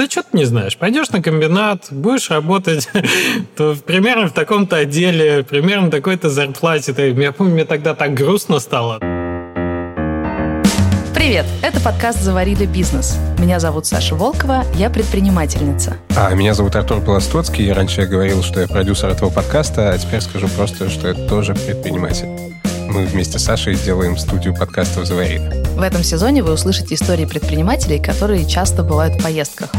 да что ты не знаешь, пойдешь на комбинат, будешь работать то примерно в таком-то отделе, примерно такой-то зарплате. Я помню, мне тогда так грустно стало. Привет! Это подкаст «Заварили бизнес». Меня зовут Саша Волкова, я предпринимательница. А меня зовут Артур Полостоцкий. Раньше я говорил, что я продюсер этого подкаста, а теперь скажу просто, что я тоже предприниматель. Мы вместе с Сашей делаем студию подкастов «Заварили». В этом сезоне вы услышите истории предпринимателей, которые часто бывают в поездках.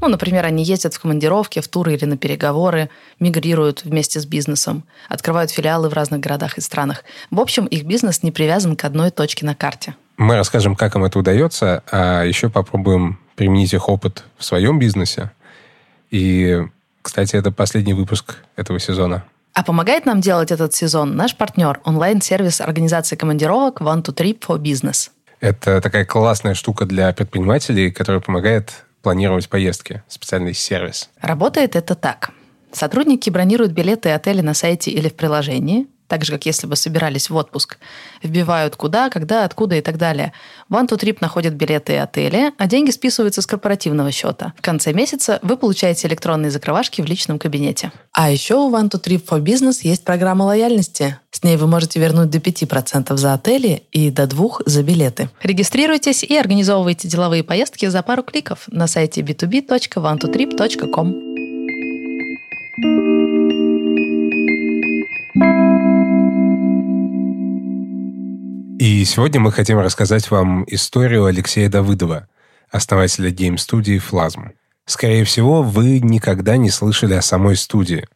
Ну, например, они ездят в командировки, в туры или на переговоры, мигрируют вместе с бизнесом, открывают филиалы в разных городах и странах. В общем, их бизнес не привязан к одной точке на карте. Мы расскажем, как им это удается, а еще попробуем применить их опыт в своем бизнесе. И, кстати, это последний выпуск этого сезона. А помогает нам делать этот сезон наш партнер, онлайн-сервис организации командировок One to Trip for Business. Это такая классная штука для предпринимателей, которая помогает планировать поездки. Специальный сервис. Работает это так. Сотрудники бронируют билеты и отели на сайте или в приложении, так же, как если бы собирались в отпуск. Вбивают куда, когда, откуда и так далее. One to Trip находит билеты и отели, а деньги списываются с корпоративного счета. В конце месяца вы получаете электронные закрывашки в личном кабинете. А еще у One to Trip for Business есть программа лояльности. С ней вы можете вернуть до 5% за отели и до 2% за билеты. Регистрируйтесь и организовывайте деловые поездки за пару кликов на сайте b2b.one2trip.com. И сегодня мы хотим рассказать вам историю Алексея Давыдова, основателя гейм-студии «Флазм». Скорее всего, вы никогда не слышали о самой студии,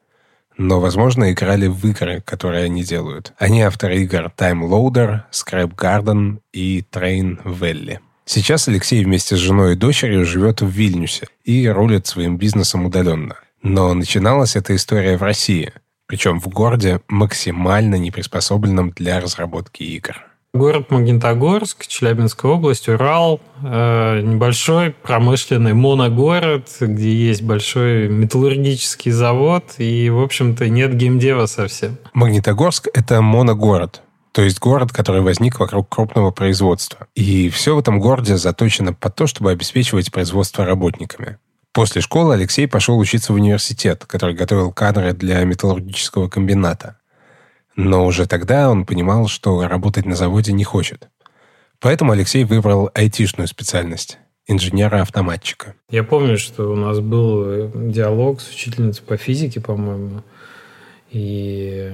но, возможно, играли в игры, которые они делают. Они авторы игр Time Loader, Scrap Garden и Train Valley. Сейчас Алексей вместе с женой и дочерью живет в Вильнюсе и рулит своим бизнесом удаленно. Но начиналась эта история в России, причем в городе, максимально не приспособленном для разработки игр. Город Магнитогорск, Челябинская область, Урал, э, небольшой промышленный моногород, где есть большой металлургический завод, и, в общем-то, нет геймдева совсем. Магнитогорск — это моногород, то есть город, который возник вокруг крупного производства. И все в этом городе заточено под то, чтобы обеспечивать производство работниками. После школы Алексей пошел учиться в университет, который готовил кадры для металлургического комбината. Но уже тогда он понимал, что работать на заводе не хочет. Поэтому Алексей выбрал айтишную специальность инженера-автоматчика. Я помню, что у нас был э, диалог с учительницей по физике, по-моему, и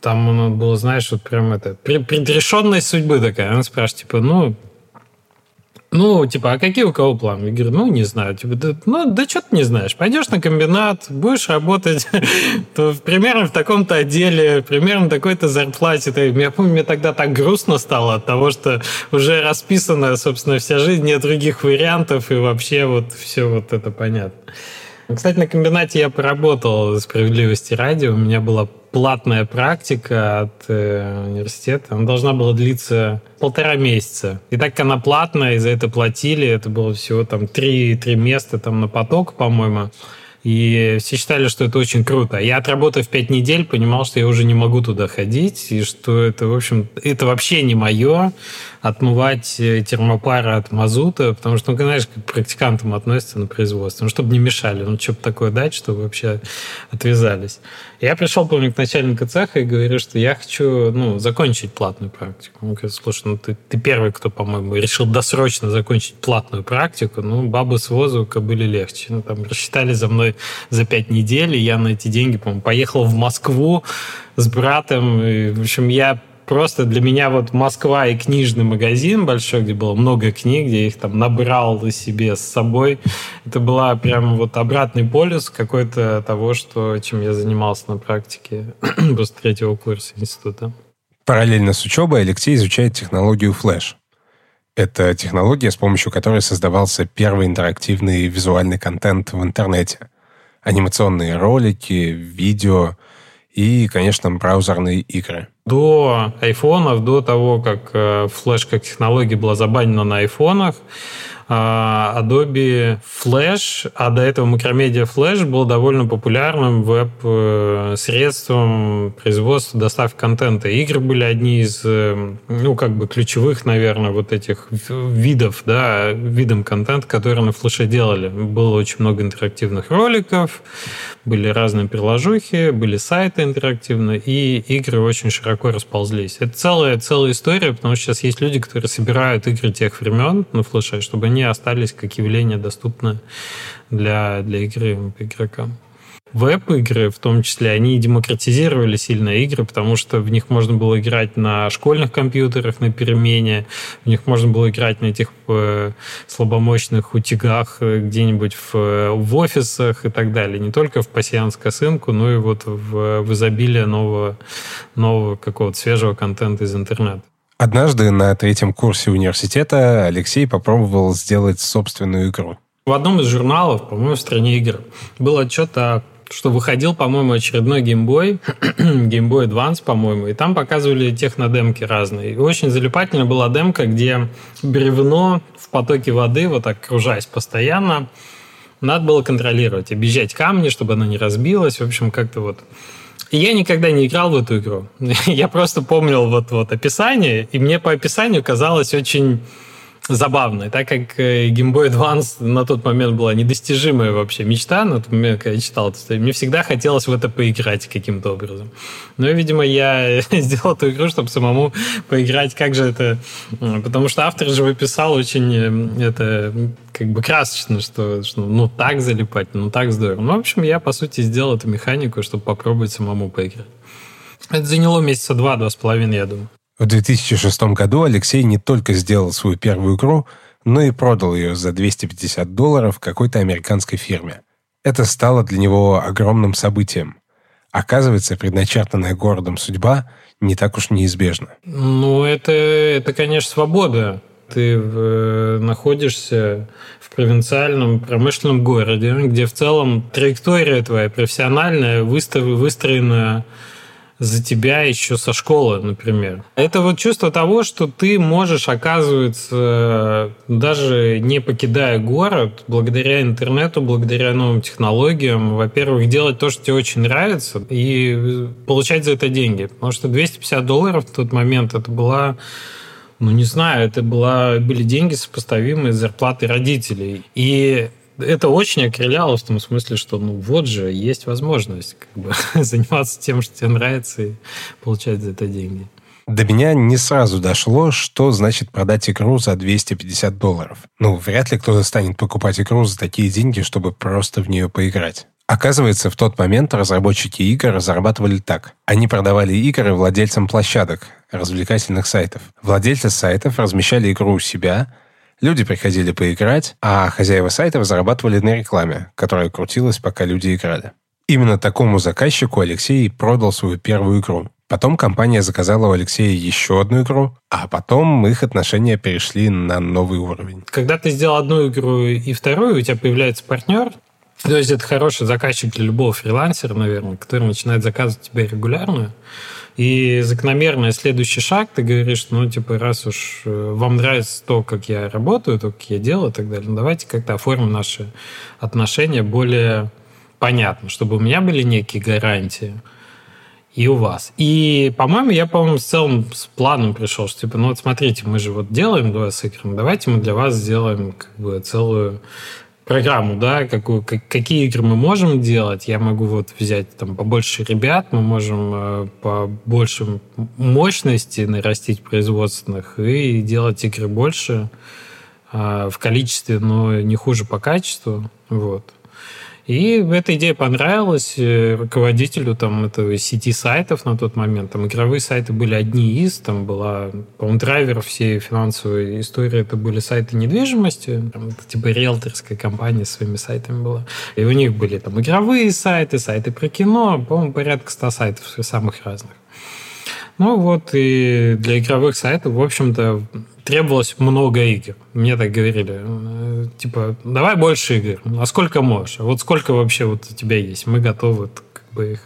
там было, знаешь, вот прям это предрешенность судьбы такая. Она спрашивает, типа, ну, ну, типа, а какие у кого планы? Я говорю, ну, не знаю. Типа, да, ну, да что ты не знаешь? Пойдешь на комбинат, будешь работать то примерно в таком-то отделе, примерно такой-то зарплате. Я помню, мне тогда так грустно стало от того, что уже расписана, собственно, вся жизнь, нет других вариантов, и вообще вот все вот это понятно. Кстати, на комбинате я поработал справедливости ради. У меня была платная практика от э, университета. Она должна была длиться полтора месяца. И так как она платная, и за это платили, это было всего там три, три места там на поток, по-моему. И все считали, что это очень круто. Я, отработав пять недель, понимал, что я уже не могу туда ходить, и что это, в общем, это вообще не мое отмывать э, термопары от мазута, потому что, ну, знаешь, как к практикантам относятся на производство, ну, чтобы не мешали, ну, что бы такое дать, чтобы вообще отвязались. Я пришел, помню, к начальнику цеха и говорю, что я хочу, ну, закончить платную практику. Он говорит, слушай, ну, ты, ты первый, кто, по-моему, решил досрочно закончить платную практику, ну, бабы с возу были легче. Ну, там, рассчитали за мной за пять недель, и я на эти деньги, по-моему, поехал в Москву с братом. И, в общем, я просто для меня вот Москва и книжный магазин большой, где было много книг, где я их там набрал себе с собой. Это была прям вот обратный полюс какой-то того, что, чем я занимался на практике после третьего курса института. Параллельно с учебой Алексей изучает технологию Flash. Это технология, с помощью которой создавался первый интерактивный визуальный контент в интернете. Анимационные ролики, видео и, конечно, браузерные игры – до айфонов, до того, как э, флеш как технология была забанена на айфонах, Adobe Flash, а до этого Macromedia Flash был довольно популярным веб-средством производства, доставки контента. Игры были одни из, э, ну, как бы ключевых, наверное, вот этих видов, да, видом контента, которые на флеше делали. Было очень много интерактивных роликов, были разные приложухи, были сайты интерактивные, и игры очень широко расползлись. Это целая, целая история, потому что сейчас есть люди, которые собирают игры тех времен на флеше, чтобы они остались как явление доступны для, для игры игрокам веб-игры, в том числе, они демократизировали сильно игры, потому что в них можно было играть на школьных компьютерах на перемене, в них можно было играть на этих э, слабомощных утягах э, где-нибудь в, э, в офисах и так далее. Не только в пассианс косынку, но и вот в, в изобилие нового, нового какого-то свежего контента из интернета. Однажды на третьем курсе университета Алексей попробовал сделать собственную игру. В одном из журналов, по-моему, в «Стране игр» был отчет о что выходил, по-моему, очередной геймбой, геймбой Advance, по-моему, и там показывали технодемки разные. И очень залипательно была демка, где бревно в потоке воды, вот так кружась постоянно, надо было контролировать, объезжать камни, чтобы оно не разбилось, в общем, как-то вот... Я никогда не играл в эту игру. я просто помнил вот, вот описание, и мне по описанию казалось очень забавно. так как э, Game Boy Advance на тот момент была недостижимая вообще мечта, на тот момент, когда я читал мне всегда хотелось в это поиграть каким-то образом. Но, видимо, я сделал эту игру, чтобы самому поиграть, как же это... Потому что автор же выписал очень э, это как бы красочно, что, что ну так залипать, ну так здорово. Ну, в общем, я, по сути, сделал эту механику, чтобы попробовать самому поиграть. Это заняло месяца два-два с половиной, я думаю. В 2006 году Алексей не только сделал свою первую игру, но и продал ее за 250 долларов какой-то американской фирме. Это стало для него огромным событием. Оказывается, предначертанная городом судьба не так уж неизбежна. Ну, это, это конечно, свобода. Ты в, э, находишься в провинциальном промышленном городе, где в целом траектория твоя профессиональная выстроена за тебя еще со школы, например. Это вот чувство того, что ты можешь, оказывается, даже не покидая город, благодаря интернету, благодаря новым технологиям, во-первых, делать то, что тебе очень нравится, и получать за это деньги. Потому что 250 долларов в тот момент это была ну, не знаю, это была, были деньги, сопоставимые с зарплатой родителей. И это очень окрыляло в том смысле, что ну вот же есть возможность как бы, заниматься тем, что тебе нравится, и получать за это деньги. До меня не сразу дошло, что значит продать игру за 250 долларов. Ну, вряд ли кто-то станет покупать игру за такие деньги, чтобы просто в нее поиграть. Оказывается, в тот момент разработчики игр зарабатывали так. Они продавали игры владельцам площадок, развлекательных сайтов. Владельцы сайтов размещали игру у себя, Люди приходили поиграть, а хозяева сайтов зарабатывали на рекламе, которая крутилась, пока люди играли. Именно такому заказчику Алексей продал свою первую игру. Потом компания заказала у Алексея еще одну игру, а потом их отношения перешли на новый уровень. Когда ты сделал одну игру и вторую, у тебя появляется партнер, то есть это хороший заказчик для любого фрилансера, наверное, который начинает заказывать тебя регулярно. И закономерный следующий шаг, ты говоришь, ну, типа, раз уж э, вам нравится то, как я работаю, то, как я делаю и так далее, ну, давайте как-то оформим наши отношения более понятно, чтобы у меня были некие гарантии, и у вас. И, по-моему, я, по-моему, с целым с планом пришел, что, типа, ну, вот смотрите, мы же вот делаем два с играми, давайте мы для вас сделаем, как бы, целую программу, да, какую, как, какие игры мы можем делать. Я могу вот взять там побольше ребят, мы можем э, по большей мощности нарастить производственных и делать игры больше э, в количестве, но не хуже по качеству. Вот. И эта идея понравилась э, руководителю там, этого сети сайтов на тот момент. Там игровые сайты были одни из, там была, по-моему, драйвер всей финансовой истории, это были сайты недвижимости, там, типа риэлторская компания своими сайтами была. И у них были там игровые сайты, сайты про кино, по-моему, порядка 100 сайтов самых разных. Ну вот, и для игровых сайтов, в общем-то, требовалось много игр. Мне так говорили. Э, типа, давай больше игр. А сколько можешь? А вот сколько вообще вот у тебя есть? Мы готовы бы их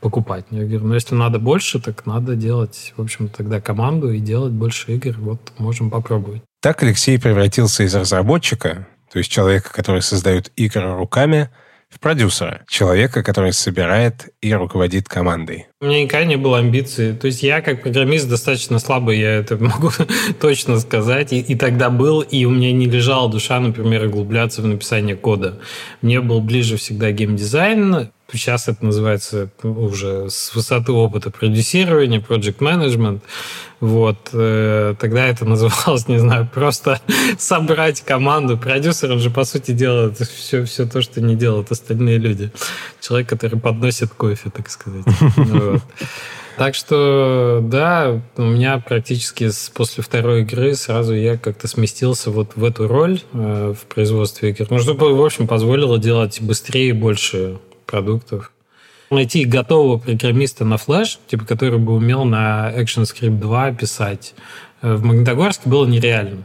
покупать. Я говорю, ну если надо больше, так надо делать, в общем, тогда команду и делать больше игр. Вот можем попробовать. Так Алексей превратился из разработчика, то есть человека, который создает игры руками, в продюсера, человека, который собирает и руководит командой. У меня никогда не было амбиций. То есть я как программист достаточно слабый, я это могу точно сказать. И, и тогда был, и у меня не лежала душа, например, углубляться в написание кода. Мне был ближе всегда геймдизайн, Сейчас это называется уже с высоты опыта продюсирования, project management. Вот. Э, тогда это называлось, не знаю, просто собрать команду. Продюсер, он же, по сути, делает все, все то, что не делают остальные люди. Человек, который подносит кофе, так сказать. Вот. Так что, да, у меня практически после второй игры сразу я как-то сместился вот в эту роль э, в производстве игр. Ну, чтобы, в общем, позволило делать быстрее и больше продуктов. Найти готового программиста на флеш, типа, который бы умел на ActionScript 2 писать, э, в Магнитогорске было нереально.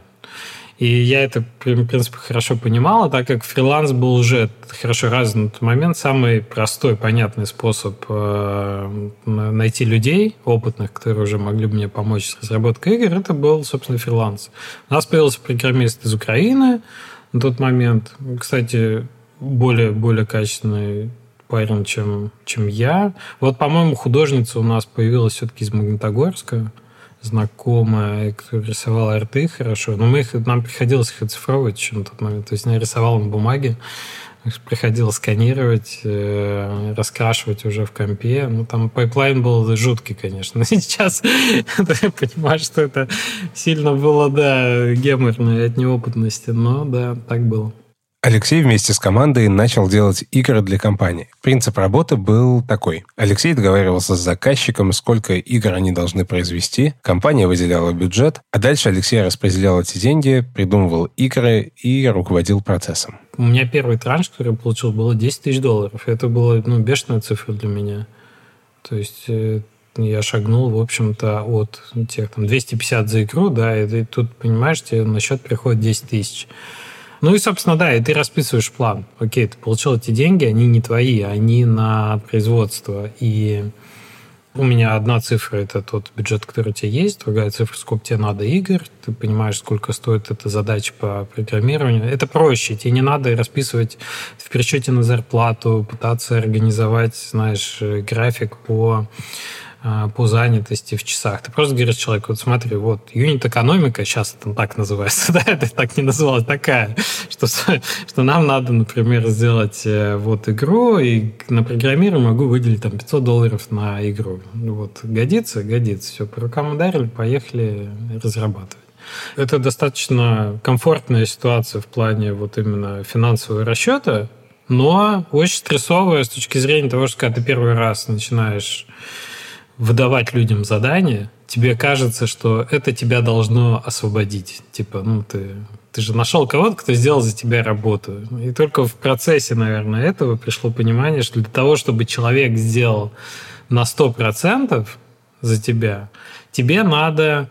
И я это, в принципе, хорошо понимал, так как фриланс был уже хорошо развит на тот момент, самый простой, понятный способ э, найти людей опытных, которые уже могли бы мне помочь с разработкой игр, это был, собственно, фриланс. У нас появился программист из Украины на тот момент. Кстати, более, более качественный парень, чем, чем я. Вот, по-моему, художница у нас появилась все-таки из Магнитогорска, знакомая, которая рисовала арты хорошо. Но мы их, нам приходилось их оцифровывать еще на тот момент. То есть я рисовал на бумаге, приходилось сканировать, э, раскрашивать уже в компе. Ну, там pipeline был жуткий, конечно. Сейчас я понимаю, что это сильно было, да, геморно от неопытности. Но да, так было. Алексей вместе с командой начал делать игры для компании. Принцип работы был такой. Алексей договаривался с заказчиком, сколько игр они должны произвести, компания выделяла бюджет, а дальше Алексей распределял эти деньги, придумывал игры и руководил процессом. У меня первый транш, который я получил, было 10 тысяч долларов. Это была ну, бешеная цифра для меня. То есть э, я шагнул, в общем-то, от тех там 250 за игру, да, и тут, понимаешь, тебе на счет приходит 10 тысяч. Ну и, собственно, да, и ты расписываешь план. Окей, ты получил эти деньги, они не твои, они на производство. И у меня одна цифра – это тот бюджет, который у тебя есть, другая цифра – сколько тебе надо игр, ты понимаешь, сколько стоит эта задача по программированию. Это проще, тебе не надо расписывать в пересчете на зарплату, пытаться организовать, знаешь, график по по занятости в часах. Ты просто говоришь человеку, вот смотри, вот юнит-экономика, сейчас это так называется, да, это так не называлось, такая, что, что нам надо, например, сделать э, вот игру, и на программиру могу выделить там 500 долларов на игру. Вот, годится? Годится. Все, по рукам ударили, поехали разрабатывать. Это достаточно комфортная ситуация в плане вот именно финансового расчета, но очень стрессовая с точки зрения того, что когда ты первый раз начинаешь выдавать людям задания, тебе кажется, что это тебя должно освободить. Типа, ну, ты, ты же нашел кого-то, кто сделал за тебя работу. И только в процессе, наверное, этого пришло понимание, что для того, чтобы человек сделал на 100% за тебя, тебе надо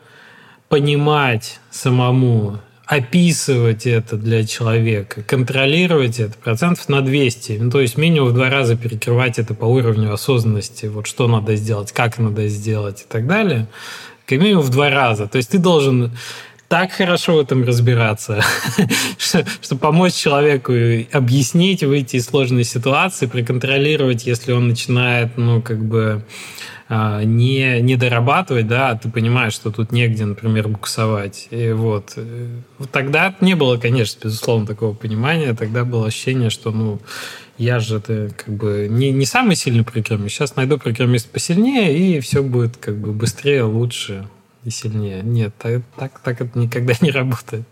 понимать самому описывать это для человека, контролировать это процентов на 200. Ну, то есть минимум в два раза перекрывать это по уровню осознанности, вот что надо сделать, как надо сделать и так далее. Как минимум в два раза. То есть ты должен так хорошо в этом разбираться, чтобы помочь человеку объяснить, выйти из сложной ситуации, проконтролировать, если он начинает, ну, как бы не, не дорабатывать, да, а ты понимаешь, что тут негде, например, буксовать. И вот. Э, тогда не было, конечно, безусловно, такого понимания. Тогда было ощущение, что, ну, я же это как бы не, не самый сильный программист. Сейчас найду программист посильнее, и все будет как бы быстрее, лучше и сильнее. Нет, так, так это никогда не работает.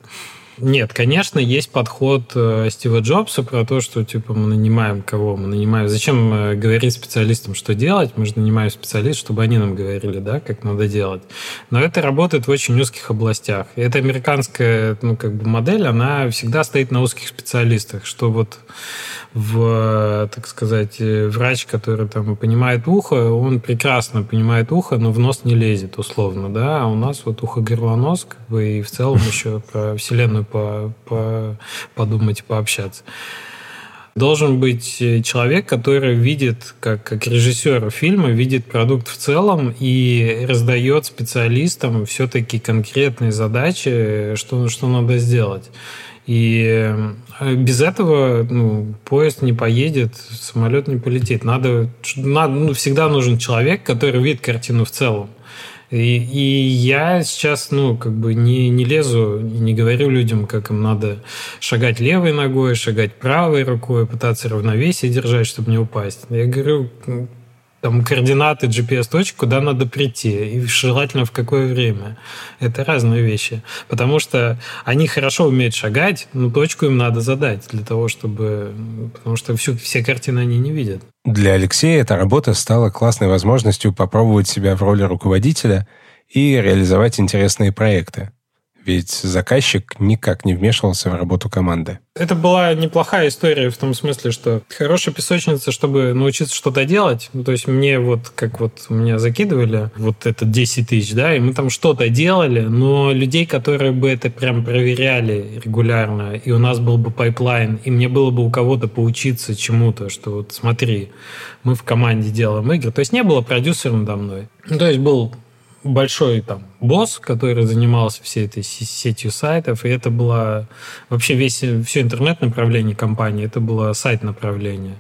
Нет, конечно, есть подход э, Стива Джобса про то, что типа мы нанимаем кого? Мы нанимаем... Зачем э, говорить специалистам, что делать? Мы же нанимаем специалистов, чтобы они нам говорили, да, как надо делать. Но это работает в очень узких областях. И эта американская, ну, как бы модель, она всегда стоит на узких специалистах, что вот в, так сказать, врач, который там понимает ухо, он прекрасно понимает ухо, но в нос не лезет, условно, да, а у нас вот ухо-горлонос, как бы, и в целом еще про Вселенную по, по, подумать, пообщаться. Должен быть человек, который видит, как, как режиссер фильма, видит продукт в целом и раздает специалистам все-таки конкретные задачи, что, что надо сделать. И э, без этого ну, поезд не поедет, самолет не полетит. Надо, надо ну, всегда нужен человек, который видит картину в целом. И, и я сейчас, ну, как бы не, не лезу, не говорю людям, как им надо шагать левой ногой, шагать правой рукой, пытаться равновесие держать, чтобы не упасть. Я говорю, там координаты GPS-точек, куда надо прийти, и желательно в какое время. Это разные вещи. Потому что они хорошо умеют шагать, но точку им надо задать для того, чтобы... Потому что всю, все картины они не видят. Для Алексея эта работа стала классной возможностью попробовать себя в роли руководителя и реализовать интересные проекты ведь заказчик никак не вмешивался в работу команды. Это была неплохая история в том смысле, что хорошая песочница, чтобы научиться что-то делать. Ну, то есть мне вот, как вот меня закидывали, вот это 10 тысяч, да, и мы там что-то делали, но людей, которые бы это прям проверяли регулярно, и у нас был бы pipeline, и мне было бы у кого-то поучиться чему-то, что вот смотри, мы в команде делаем игры. То есть не было продюсера надо мной. Ну, то есть был большой там босс, который занимался всей этой сетью сайтов, и это было вообще весь, все интернет-направление компании, это было сайт-направление.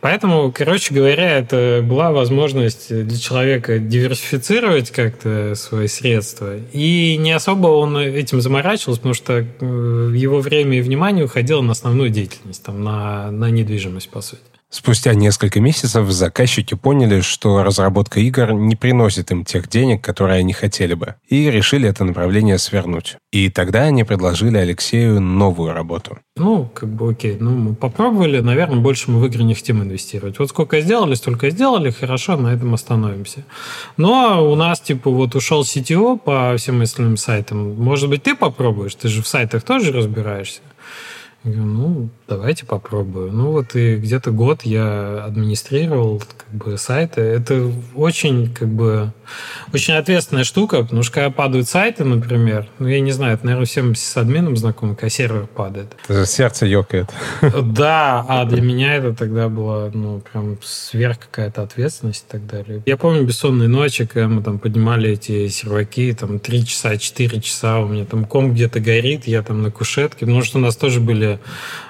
Поэтому, короче говоря, это была возможность для человека диверсифицировать как-то свои средства. И не особо он этим заморачивался, потому что э, его время и внимание уходило на основную деятельность, там, на, на недвижимость, по сути. Спустя несколько месяцев заказчики поняли, что разработка игр не приносит им тех денег, которые они хотели бы, и решили это направление свернуть. И тогда они предложили Алексею новую работу. Ну, как бы окей, ну мы попробовали, наверное, больше мы в игры не хотим инвестировать. Вот сколько сделали, столько сделали, хорошо, на этом остановимся. Но у нас, типа, вот ушел CTO по всем остальным сайтам. Может быть, ты попробуешь? Ты же в сайтах тоже разбираешься. Я говорю, ну, давайте попробую. Ну, вот и где-то год я администрировал как бы сайты. Это очень, как бы, очень ответственная штука, потому что когда падают сайты, например, ну, я не знаю, это, наверное, всем с админом знакомо, когда сервер падает. Это сердце ёкает. Да, а для меня это тогда была, ну, прям сверх какая-то ответственность и так далее. Я помню бессонные ночи, когда мы там поднимали эти серваки, там, 3 часа, 4 часа, у меня там комп где-то горит, я там на кушетке, потому что у нас тоже были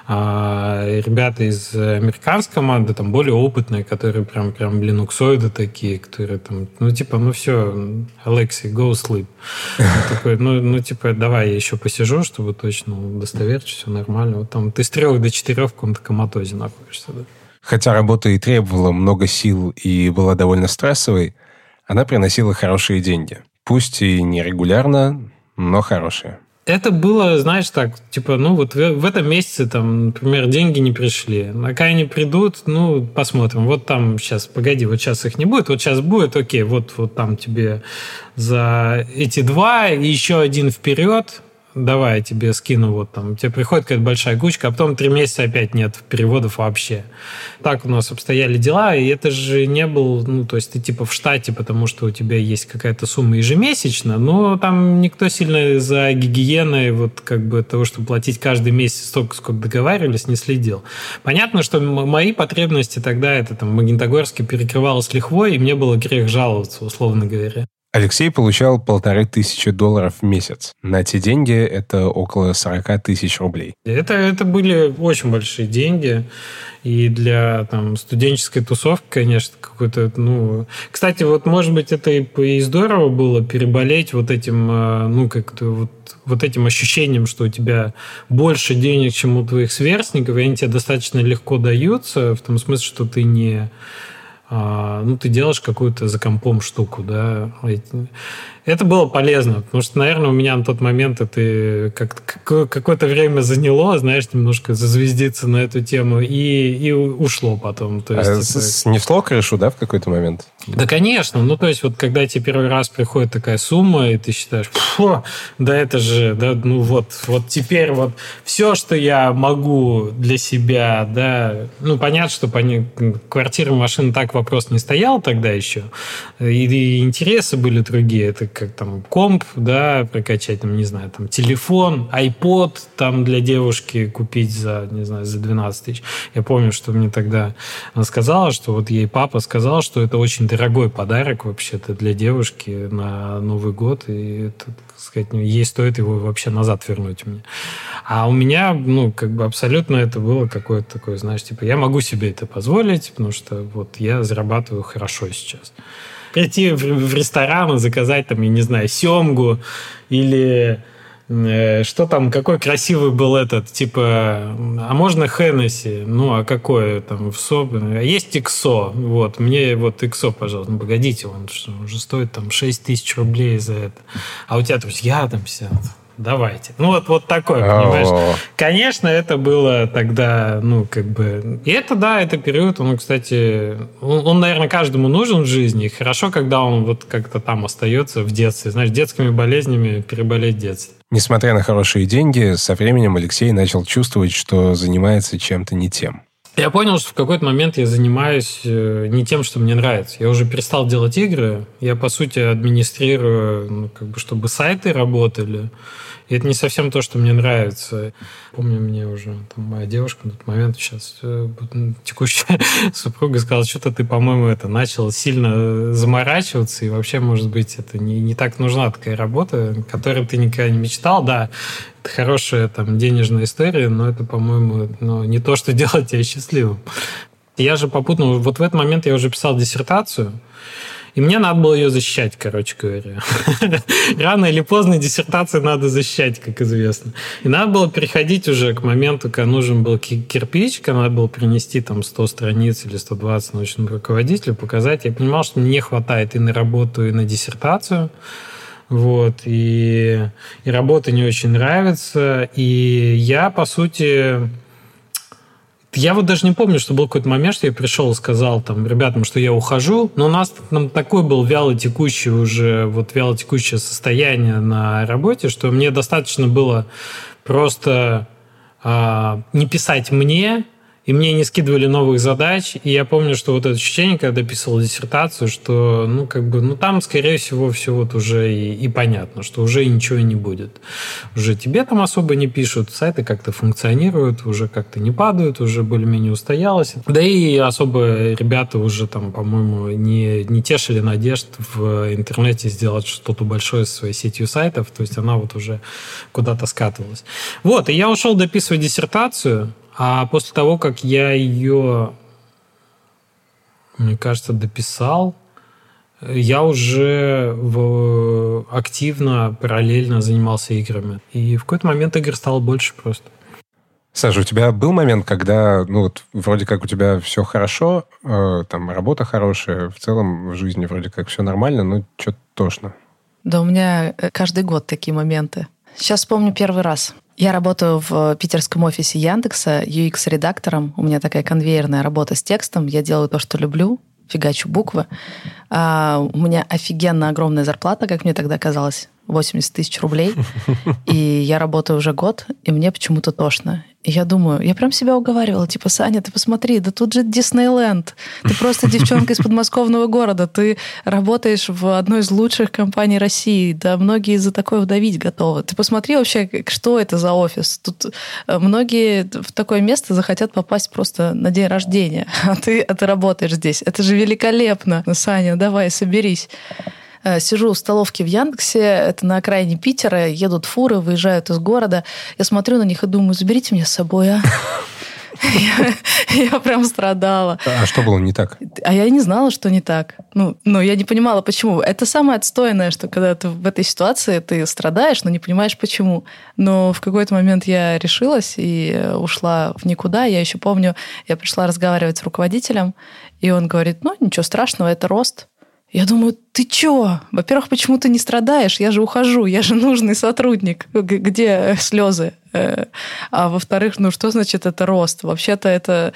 а, ребята из американской команды, там более опытные, которые прям, прям линуксоиды такие, которые там, ну, типа, ну все, Алексей, go sleep. Такой, ну, ну, типа, давай я еще посижу, чтобы точно удостоверить, все нормально. Вот там ты с трех до четырех в каком-то коматозе находишься, да. Хотя работа и требовала много сил и была довольно стрессовой, она приносила хорошие деньги. Пусть и нерегулярно, но хорошие это было, знаешь, так, типа, ну вот в, этом месяце, там, например, деньги не пришли. А когда они придут, ну, посмотрим. Вот там сейчас, погоди, вот сейчас их не будет, вот сейчас будет, окей, вот, вот там тебе за эти два и еще один вперед, давай я тебе скину вот там, тебе приходит какая-то большая кучка, а потом три месяца опять нет переводов вообще. Так у нас обстояли дела, и это же не был, ну, то есть ты типа в штате, потому что у тебя есть какая-то сумма ежемесячно, но там никто сильно за гигиеной, вот как бы того, чтобы платить каждый месяц столько, сколько договаривались, не следил. Понятно, что мои потребности тогда это там Магнитогорске перекрывалось лихвой, и мне было грех жаловаться, условно говоря. Алексей получал полторы тысячи долларов в месяц. На те деньги это около 40 тысяч рублей. Это, это были очень большие деньги. И для там, студенческой тусовки, конечно, какой-то... Ну... Кстати, вот, может быть, это и, здорово было переболеть вот этим, э, ну, как-то вот, вот этим ощущением, что у тебя больше денег, чем у твоих сверстников, и они тебе достаточно легко даются, в том смысле, что ты не ну, ты делаешь какую-то за компом штуку, да. Это было полезно, потому что, наверное, у меня на тот момент это как какое-то время заняло, знаешь, немножко зазвездиться на эту тему, и, и ушло потом. То есть, а типа... снесло крышу, да, в какой-то момент? Да, конечно. Ну, то есть, вот когда тебе первый раз приходит такая сумма, и ты считаешь, Фу, да это же, да, ну вот, вот теперь вот все, что я могу для себя, да, ну, понятно, что по квартира, машина так вопрос не стоял тогда еще, и, и интересы были другие. Это как там комп, да, прокачать, там, не знаю, там телефон, iPod там для девушки купить за, не знаю, за 12 тысяч. Я помню, что мне тогда она сказала, что вот ей папа сказал, что это очень дорогой подарок вообще-то для девушки на Новый год, и это, так сказать, ей стоит его вообще назад вернуть мне. А у меня, ну, как бы абсолютно это было какое-то такое, знаешь, типа, я могу себе это позволить, потому что вот я зарабатываю хорошо сейчас прийти в, ресторан и заказать там, я не знаю, семгу или э, что там, какой красивый был этот, типа, а можно Хеннесси? Ну, а какое там, в СО? А есть иксо, вот, мне вот иксо, пожалуйста, ну, погодите, он что, уже стоит там 6 тысяч рублей за это. А у тебя, то есть, я там 50 давайте. Ну, вот, вот такое, понимаешь? О-о-о. Конечно, это было тогда, ну, как бы... И это, да, это период, он, кстати, он, он, наверное, каждому нужен в жизни. И хорошо, когда он вот как-то там остается в детстве. Знаешь, детскими болезнями переболеть в детстве. Несмотря на хорошие деньги, со временем Алексей начал чувствовать, что занимается чем-то не тем. Я понял, что в какой-то момент я занимаюсь э, не тем, что мне нравится. Я уже перестал делать игры. Я, по сути, администрирую, ну, как бы, чтобы сайты работали. И это не совсем то, что мне нравится. Помню, мне уже там, моя девушка на тот момент сейчас э, текущая супруга сказала, что-то ты, по-моему, это начал сильно заморачиваться, и вообще, может быть, это не, не так нужна такая работа, которой ты никогда не мечтал. Да, это хорошая там денежная история, но это, по-моему, ну, не то, что делать тебя счастливым. Я же попутно, вот в этот момент я уже писал диссертацию, и мне надо было ее защищать, короче говоря. Рано или поздно диссертацию надо защищать, как известно. И надо было переходить уже к моменту, когда нужен был кирпич, когда надо было принести там 100 страниц или 120 научному руководителю, показать. Я понимал, что мне не хватает и на работу, и на диссертацию. Вот, и, и работа не очень нравится. И я, по сути, я вот даже не помню, что был какой-то момент, что я пришел и сказал там ребятам, что я ухожу, но у нас там такой был вяло текущий уже, вот вяло текущее состояние на работе, что мне достаточно было просто а, не писать мне, и мне не скидывали новых задач. И я помню, что вот это ощущение, когда писал диссертацию, что, ну, как бы, ну, там, скорее всего, все вот уже и, и понятно, что уже ничего не будет. Уже тебе там особо не пишут, сайты как-то функционируют, уже как-то не падают, уже более-менее устоялось. Да и особо ребята уже там, по-моему, не, не тешили надежд в интернете сделать что-то большое со своей сетью сайтов, то есть она вот уже куда-то скатывалась. Вот, и я ушел дописывать диссертацию, а после того, как я ее, мне кажется, дописал, я уже в, активно, параллельно занимался играми. И в какой-то момент игр стало больше просто. Саша, у тебя был момент, когда, ну вот, вроде как у тебя все хорошо, э, там, работа хорошая, в целом в жизни вроде как все нормально, но что-то тошно? Да у меня э, каждый год такие моменты. Сейчас вспомню первый раз. Я работаю в питерском офисе Яндекса UX-редактором. У меня такая конвейерная работа с текстом. Я делаю то, что люблю, фигачу буквы. А, у меня офигенно огромная зарплата, как мне тогда казалось. 80 тысяч рублей. И я работаю уже год, и мне почему-то тошно. И я думаю, я прям себя уговаривала, типа, Саня, ты посмотри, да тут же Диснейленд. Ты просто девчонка из подмосковного города. Ты работаешь в одной из лучших компаний России. Да многие за такое вдавить готовы. Ты посмотри вообще, что это за офис. Тут э, многие в такое место захотят попасть просто на день рождения. А ты, а ты работаешь здесь. Это же великолепно. Саня, давай, соберись. Э, сижу в столовке в Яндексе, это на окраине Питера, едут фуры, выезжают из города. Я смотрю на них и думаю, заберите меня с собой, а? Я, я прям страдала. А что было не так? А я не знала, что не так. Ну, но я не понимала, почему. Это самое отстойное, что когда ты в этой ситуации, ты страдаешь, но не понимаешь, почему. Но в какой-то момент я решилась и ушла в никуда. Я еще помню, я пришла разговаривать с руководителем, и он говорит, ну, ничего страшного, это рост. Я думаю, ты чё? Во-первых, почему ты не страдаешь? Я же ухожу, я же нужный сотрудник. Где слезы? Э, а во-вторых, ну что значит это рост? Вообще-то это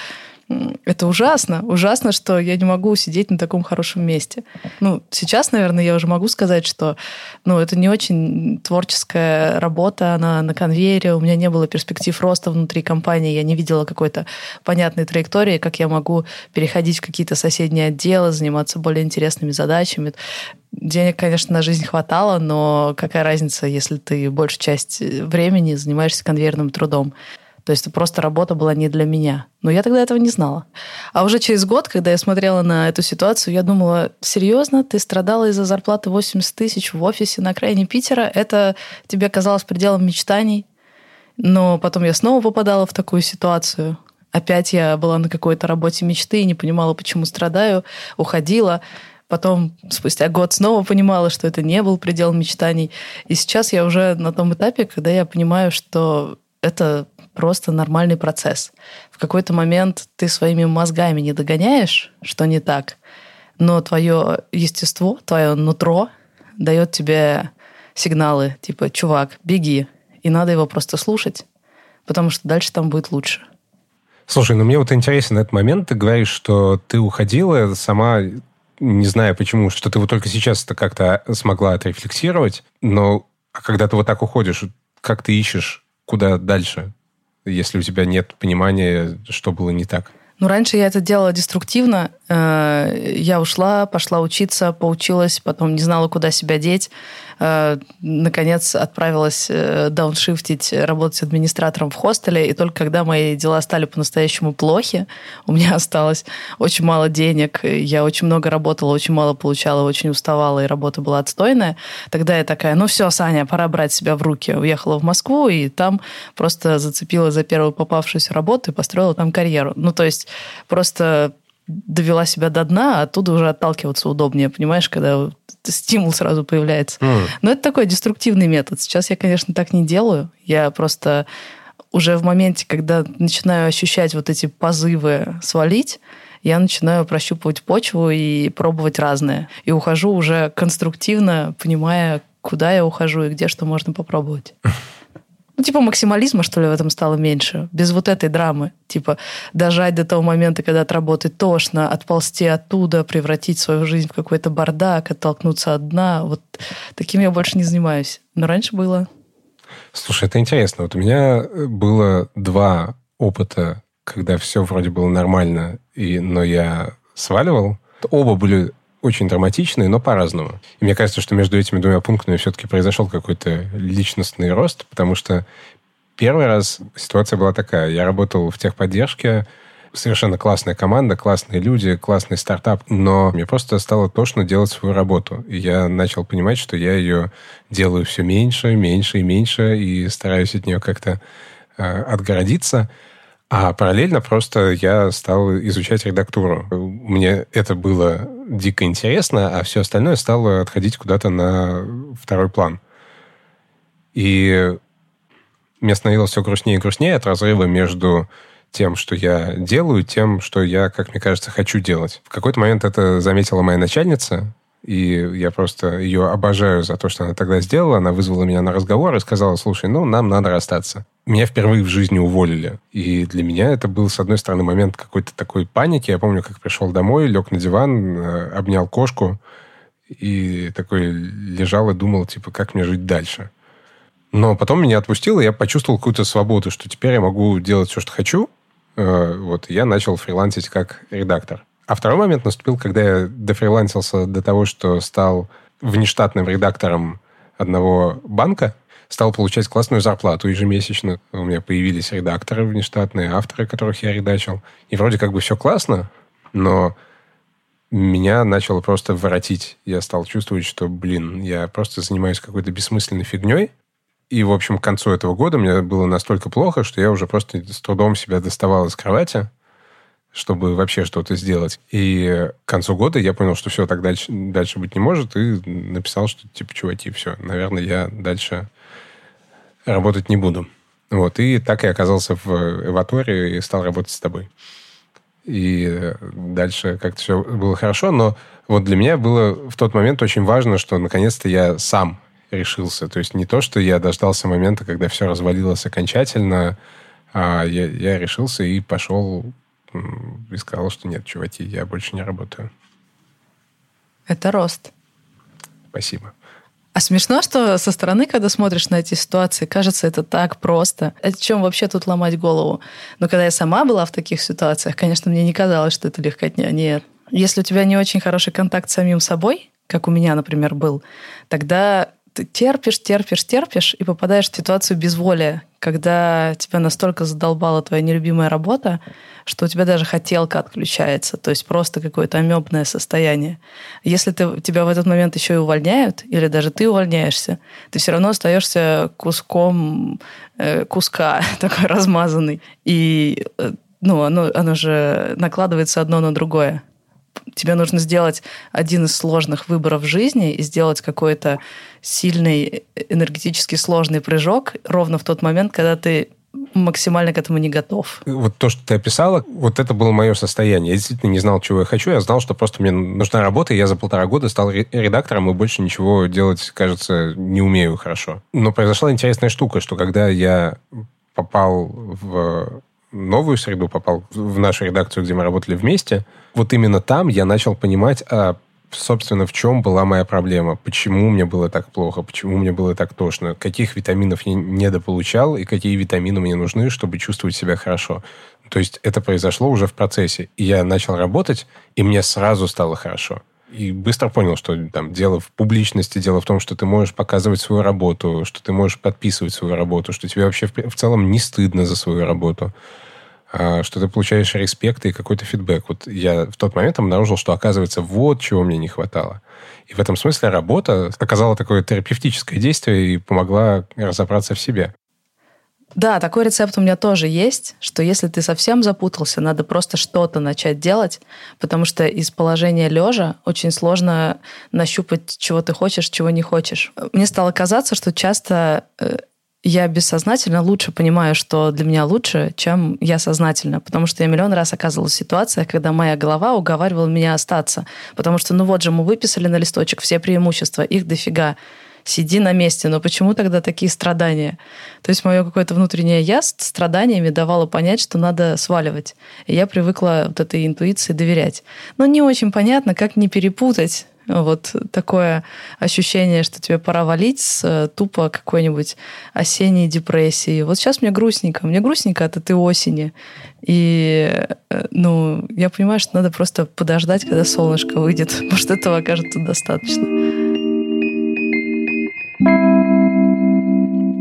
это ужасно. Ужасно, что я не могу сидеть на таком хорошем месте. Ну, сейчас, наверное, я уже могу сказать, что ну, это не очень творческая работа, она на конвейере, у меня не было перспектив роста внутри компании, я не видела какой-то понятной траектории, как я могу переходить в какие-то соседние отделы, заниматься более интересными задачами. Денег, конечно, на жизнь хватало, но какая разница, если ты большую часть времени занимаешься конвейерным трудом? То есть просто работа была не для меня. Но я тогда этого не знала. А уже через год, когда я смотрела на эту ситуацию, я думала, серьезно, ты страдала из-за зарплаты 80 тысяч в офисе на окраине Питера? Это тебе казалось пределом мечтаний? Но потом я снова попадала в такую ситуацию. Опять я была на какой-то работе мечты и не понимала, почему страдаю, уходила. Потом, спустя год, снова понимала, что это не был предел мечтаний. И сейчас я уже на том этапе, когда я понимаю, что это просто нормальный процесс. В какой-то момент ты своими мозгами не догоняешь, что не так, но твое естество, твое нутро дает тебе сигналы, типа, чувак, беги, и надо его просто слушать, потому что дальше там будет лучше. Слушай, ну мне вот интересен этот момент. Ты говоришь, что ты уходила сама, не зная почему, что ты вот только сейчас это как-то смогла отрефлексировать, но а когда ты вот так уходишь, как ты ищешь, куда дальше? Если у тебя нет понимания, что было не так? Ну, раньше я это делала деструктивно. Э, я ушла, пошла учиться, поучилась, потом не знала, куда себя деть. Э, наконец отправилась э, дауншифтить, работать администратором в хостеле. И только когда мои дела стали по-настоящему плохи, у меня осталось очень мало денег, я очень много работала, очень мало получала, очень уставала, и работа была отстойная. Тогда я такая, ну все, Саня, пора брать себя в руки. Уехала в Москву, и там просто зацепила за первую попавшуюся работу и построила там карьеру. Ну, то есть просто довела себя до дна, а оттуда уже отталкиваться удобнее, понимаешь, когда стимул сразу появляется. Mm. Но это такой деструктивный метод. Сейчас я, конечно, так не делаю. Я просто уже в моменте, когда начинаю ощущать вот эти позывы свалить, я начинаю прощупывать почву и пробовать разное. И ухожу уже конструктивно, понимая, куда я ухожу и где что можно попробовать. Ну, типа максимализма, что ли, в этом стало меньше. Без вот этой драмы. Типа дожать до того момента, когда от работы тошно, отползти оттуда, превратить свою жизнь в какой-то бардак, оттолкнуться от дна. Вот таким я больше не занимаюсь. Но раньше было. Слушай, это интересно. Вот у меня было два опыта, когда все вроде было нормально, и, но я сваливал. Оба были очень драматичные, но по-разному. И мне кажется, что между этими двумя пунктами все-таки произошел какой-то личностный рост, потому что первый раз ситуация была такая. Я работал в техподдержке, совершенно классная команда, классные люди, классный стартап, но мне просто стало тошно делать свою работу. И я начал понимать, что я ее делаю все меньше, меньше и меньше, и стараюсь от нее как-то э, отгородиться. А параллельно просто я стал изучать редактуру. Мне это было дико интересно, а все остальное стало отходить куда-то на второй план. И мне становилось все грустнее и грустнее от разрыва между тем, что я делаю, тем, что я, как мне кажется, хочу делать. В какой-то момент это заметила моя начальница, и я просто ее обожаю за то, что она тогда сделала. Она вызвала меня на разговор и сказала, слушай, ну, нам надо расстаться. Меня впервые в жизни уволили. И для меня это был, с одной стороны, момент какой-то такой паники. Я помню, как пришел домой, лег на диван, э, обнял кошку и такой лежал и думал, типа, как мне жить дальше. Но потом меня отпустило, я почувствовал какую-то свободу, что теперь я могу делать все, что хочу. Э, вот, я начал фрилансить как редактор. А второй момент наступил, когда я дофрилансился до того, что стал внештатным редактором одного банка, стал получать классную зарплату ежемесячно. У меня появились редакторы внештатные, авторы, которых я редачил. И вроде как бы все классно, но меня начало просто воротить. Я стал чувствовать, что, блин, я просто занимаюсь какой-то бессмысленной фигней. И, в общем, к концу этого года мне было настолько плохо, что я уже просто с трудом себя доставал из кровати чтобы вообще что-то сделать. И к концу года я понял, что все, так дальше, дальше быть не может, и написал, что типа, чуваки, все, наверное, я дальше работать не буду. Вот, и так я оказался в Эваторе и стал работать с тобой. И дальше как-то все было хорошо, но вот для меня было в тот момент очень важно, что наконец-то я сам решился. То есть не то, что я дождался момента, когда все развалилось окончательно, а я, я решился и пошел и сказал, что нет, чуваки, я больше не работаю. Это рост. Спасибо. А смешно, что со стороны, когда смотришь на эти ситуации, кажется, это так просто. О чем вообще тут ломать голову? Но когда я сама была в таких ситуациях, конечно, мне не казалось, что это легкотня. Нет. Если у тебя не очень хороший контакт с самим собой, как у меня, например, был, тогда ты терпишь, терпишь, терпишь и попадаешь в ситуацию безволия, когда тебя настолько задолбала твоя нелюбимая работа, что у тебя даже хотелка отключается, то есть просто какое-то амебное состояние. Если ты, тебя в этот момент еще и увольняют, или даже ты увольняешься, ты все равно остаешься куском э, куска, такой размазанный. И э, ну, оно, оно же накладывается одно на другое тебе нужно сделать один из сложных выборов в жизни и сделать какой-то сильный энергетически сложный прыжок ровно в тот момент, когда ты максимально к этому не готов. Вот то, что ты описала, вот это было мое состояние. Я действительно не знал, чего я хочу. Я знал, что просто мне нужна работа, и я за полтора года стал редактором и больше ничего делать, кажется, не умею хорошо. Но произошла интересная штука, что когда я попал в новую среду, попал в нашу редакцию, где мы работали вместе, вот именно там я начал понимать, а собственно, в чем была моя проблема, почему мне было так плохо, почему мне было так тошно, каких витаминов я недополучал и какие витамины мне нужны, чтобы чувствовать себя хорошо. То есть это произошло уже в процессе. И я начал работать, и мне сразу стало хорошо. И быстро понял, что там дело в публичности, дело в том, что ты можешь показывать свою работу, что ты можешь подписывать свою работу, что тебе вообще в, в целом не стыдно за свою работу. А, что ты получаешь респект и какой-то фидбэк. Вот я в тот момент обнаружил, что, оказывается, вот чего мне не хватало. И в этом смысле работа оказала такое терапевтическое действие и помогла разобраться в себе. Да, такой рецепт у меня тоже есть, что если ты совсем запутался, надо просто что-то начать делать, потому что из положения лежа очень сложно нащупать, чего ты хочешь, чего не хочешь. Мне стало казаться, что часто э, я бессознательно лучше понимаю, что для меня лучше, чем я сознательно. Потому что я миллион раз оказывалась в ситуациях, когда моя голова уговаривала меня остаться. Потому что, ну вот же, мы выписали на листочек все преимущества, их дофига. Сиди на месте, но почему тогда такие страдания? То есть мое какое-то внутреннее я с страданиями давало понять, что надо сваливать. И я привыкла вот этой интуиции доверять. Но не очень понятно, как не перепутать вот такое ощущение, что тебе пора валить с э, тупо какой-нибудь осенней депрессии. Вот сейчас мне грустненько. Мне грустненько от этой осени. И, э, ну, я понимаю, что надо просто подождать, когда солнышко выйдет. Может, этого окажется достаточно.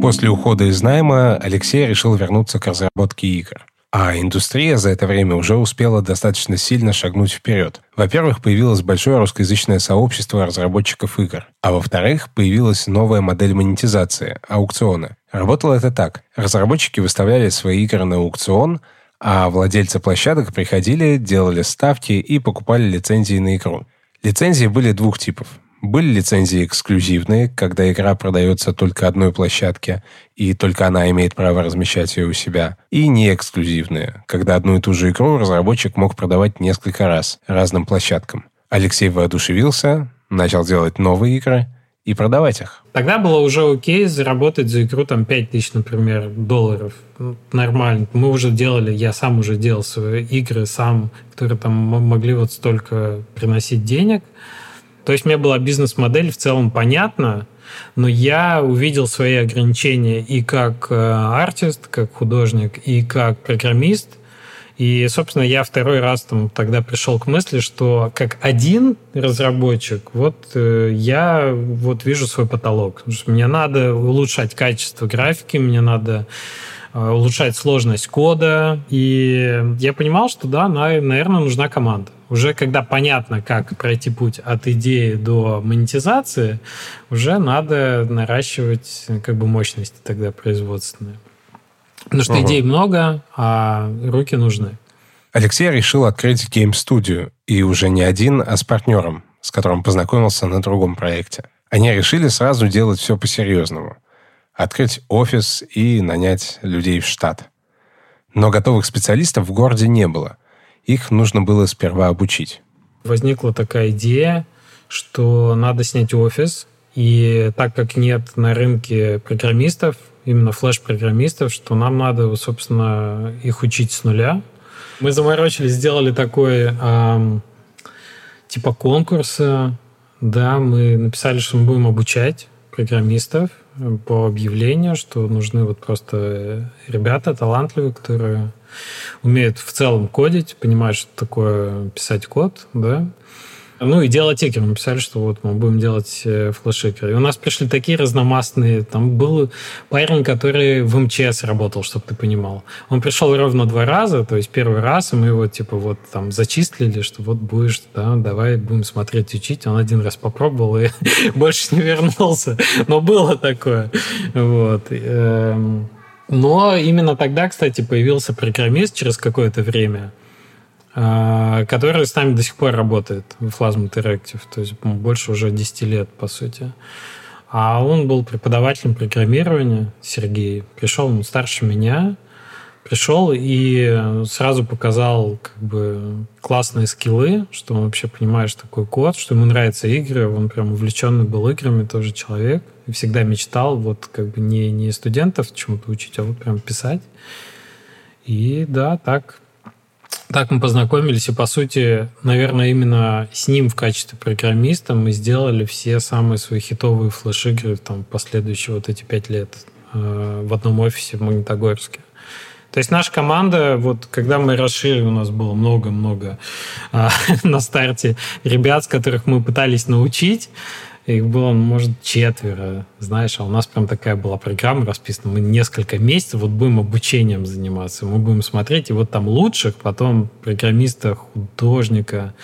После ухода из найма Алексей решил вернуться к разработке игр. А индустрия за это время уже успела достаточно сильно шагнуть вперед. Во-первых, появилось большое русскоязычное сообщество разработчиков игр. А во-вторых, появилась новая модель монетизации – аукционы. Работало это так. Разработчики выставляли свои игры на аукцион, а владельцы площадок приходили, делали ставки и покупали лицензии на игру. Лицензии были двух типов. Были лицензии эксклюзивные, когда игра продается только одной площадке, и только она имеет право размещать ее у себя. И не эксклюзивные, когда одну и ту же игру разработчик мог продавать несколько раз разным площадкам. Алексей воодушевился, начал делать новые игры и продавать их. Тогда было уже окей заработать за игру там 5 тысяч, например, долларов. Ну, нормально. Мы уже делали, я сам уже делал свои игры сам, которые там могли вот столько приносить денег. То есть мне была бизнес-модель в целом понятна, но я увидел свои ограничения и как э, артист, как художник, и как программист. И, собственно, я второй раз там тогда пришел к мысли, что как один разработчик, вот э, я вот вижу свой потолок. Мне надо улучшать качество графики, мне надо улучшать сложность кода. И я понимал, что да, наверное, нужна команда. Уже когда понятно, как пройти путь от идеи до монетизации, уже надо наращивать как бы мощности тогда производственные. Потому что угу. идей много, а руки нужны. Алексей решил открыть гейм-студию, и уже не один, а с партнером, с которым познакомился на другом проекте. Они решили сразу делать все по-серьезному открыть офис и нанять людей в штат. Но готовых специалистов в городе не было. Их нужно было сперва обучить. Возникла такая идея, что надо снять офис, и так как нет на рынке программистов, именно флеш-программистов, что нам надо, собственно, их учить с нуля. Мы заморочились, сделали такой э, типа конкурса. Да, мы написали, что мы будем обучать программистов по объявлению, что нужны вот просто ребята талантливые, которые умеют в целом кодить, понимают, что такое писать код, да, ну и игры. Мы писали, что вот мы будем делать э, флеш-игры. И у нас пришли такие разномастные. Там был парень, который в МЧС работал, чтобы ты понимал. Он пришел ровно два раза, то есть первый раз, и мы его типа вот там зачислили, что вот будешь, да, давай будем смотреть, учить. Он один раз попробовал и больше не вернулся. Но было такое. Вот. Эм, но именно тогда, кстати, появился программист через какое-то время – который с нами до сих пор работает в Plasma Interactive, то есть больше уже 10 лет, по сути. А он был преподавателем программирования, Сергей. Пришел, он старше меня, пришел и сразу показал как бы классные скиллы, что он вообще понимает, что такое код, что ему нравятся игры, он прям увлеченный был играми тоже человек, и всегда мечтал вот как бы не, не студентов чему-то учить, а вот прям писать. И да, так так мы познакомились, и, по сути, наверное, именно с ним в качестве программиста мы сделали все самые свои хитовые флеш-игры там, последующие вот эти пять лет э, в одном офисе в Магнитогорске. То есть наша команда, вот когда мы расширили, у нас было много-много э, на старте ребят, с которых мы пытались научить, их было, может, четверо, знаешь, а у нас прям такая была программа расписана. Мы несколько месяцев вот будем обучением заниматься. Мы будем смотреть, и вот там лучших, потом программиста, художника,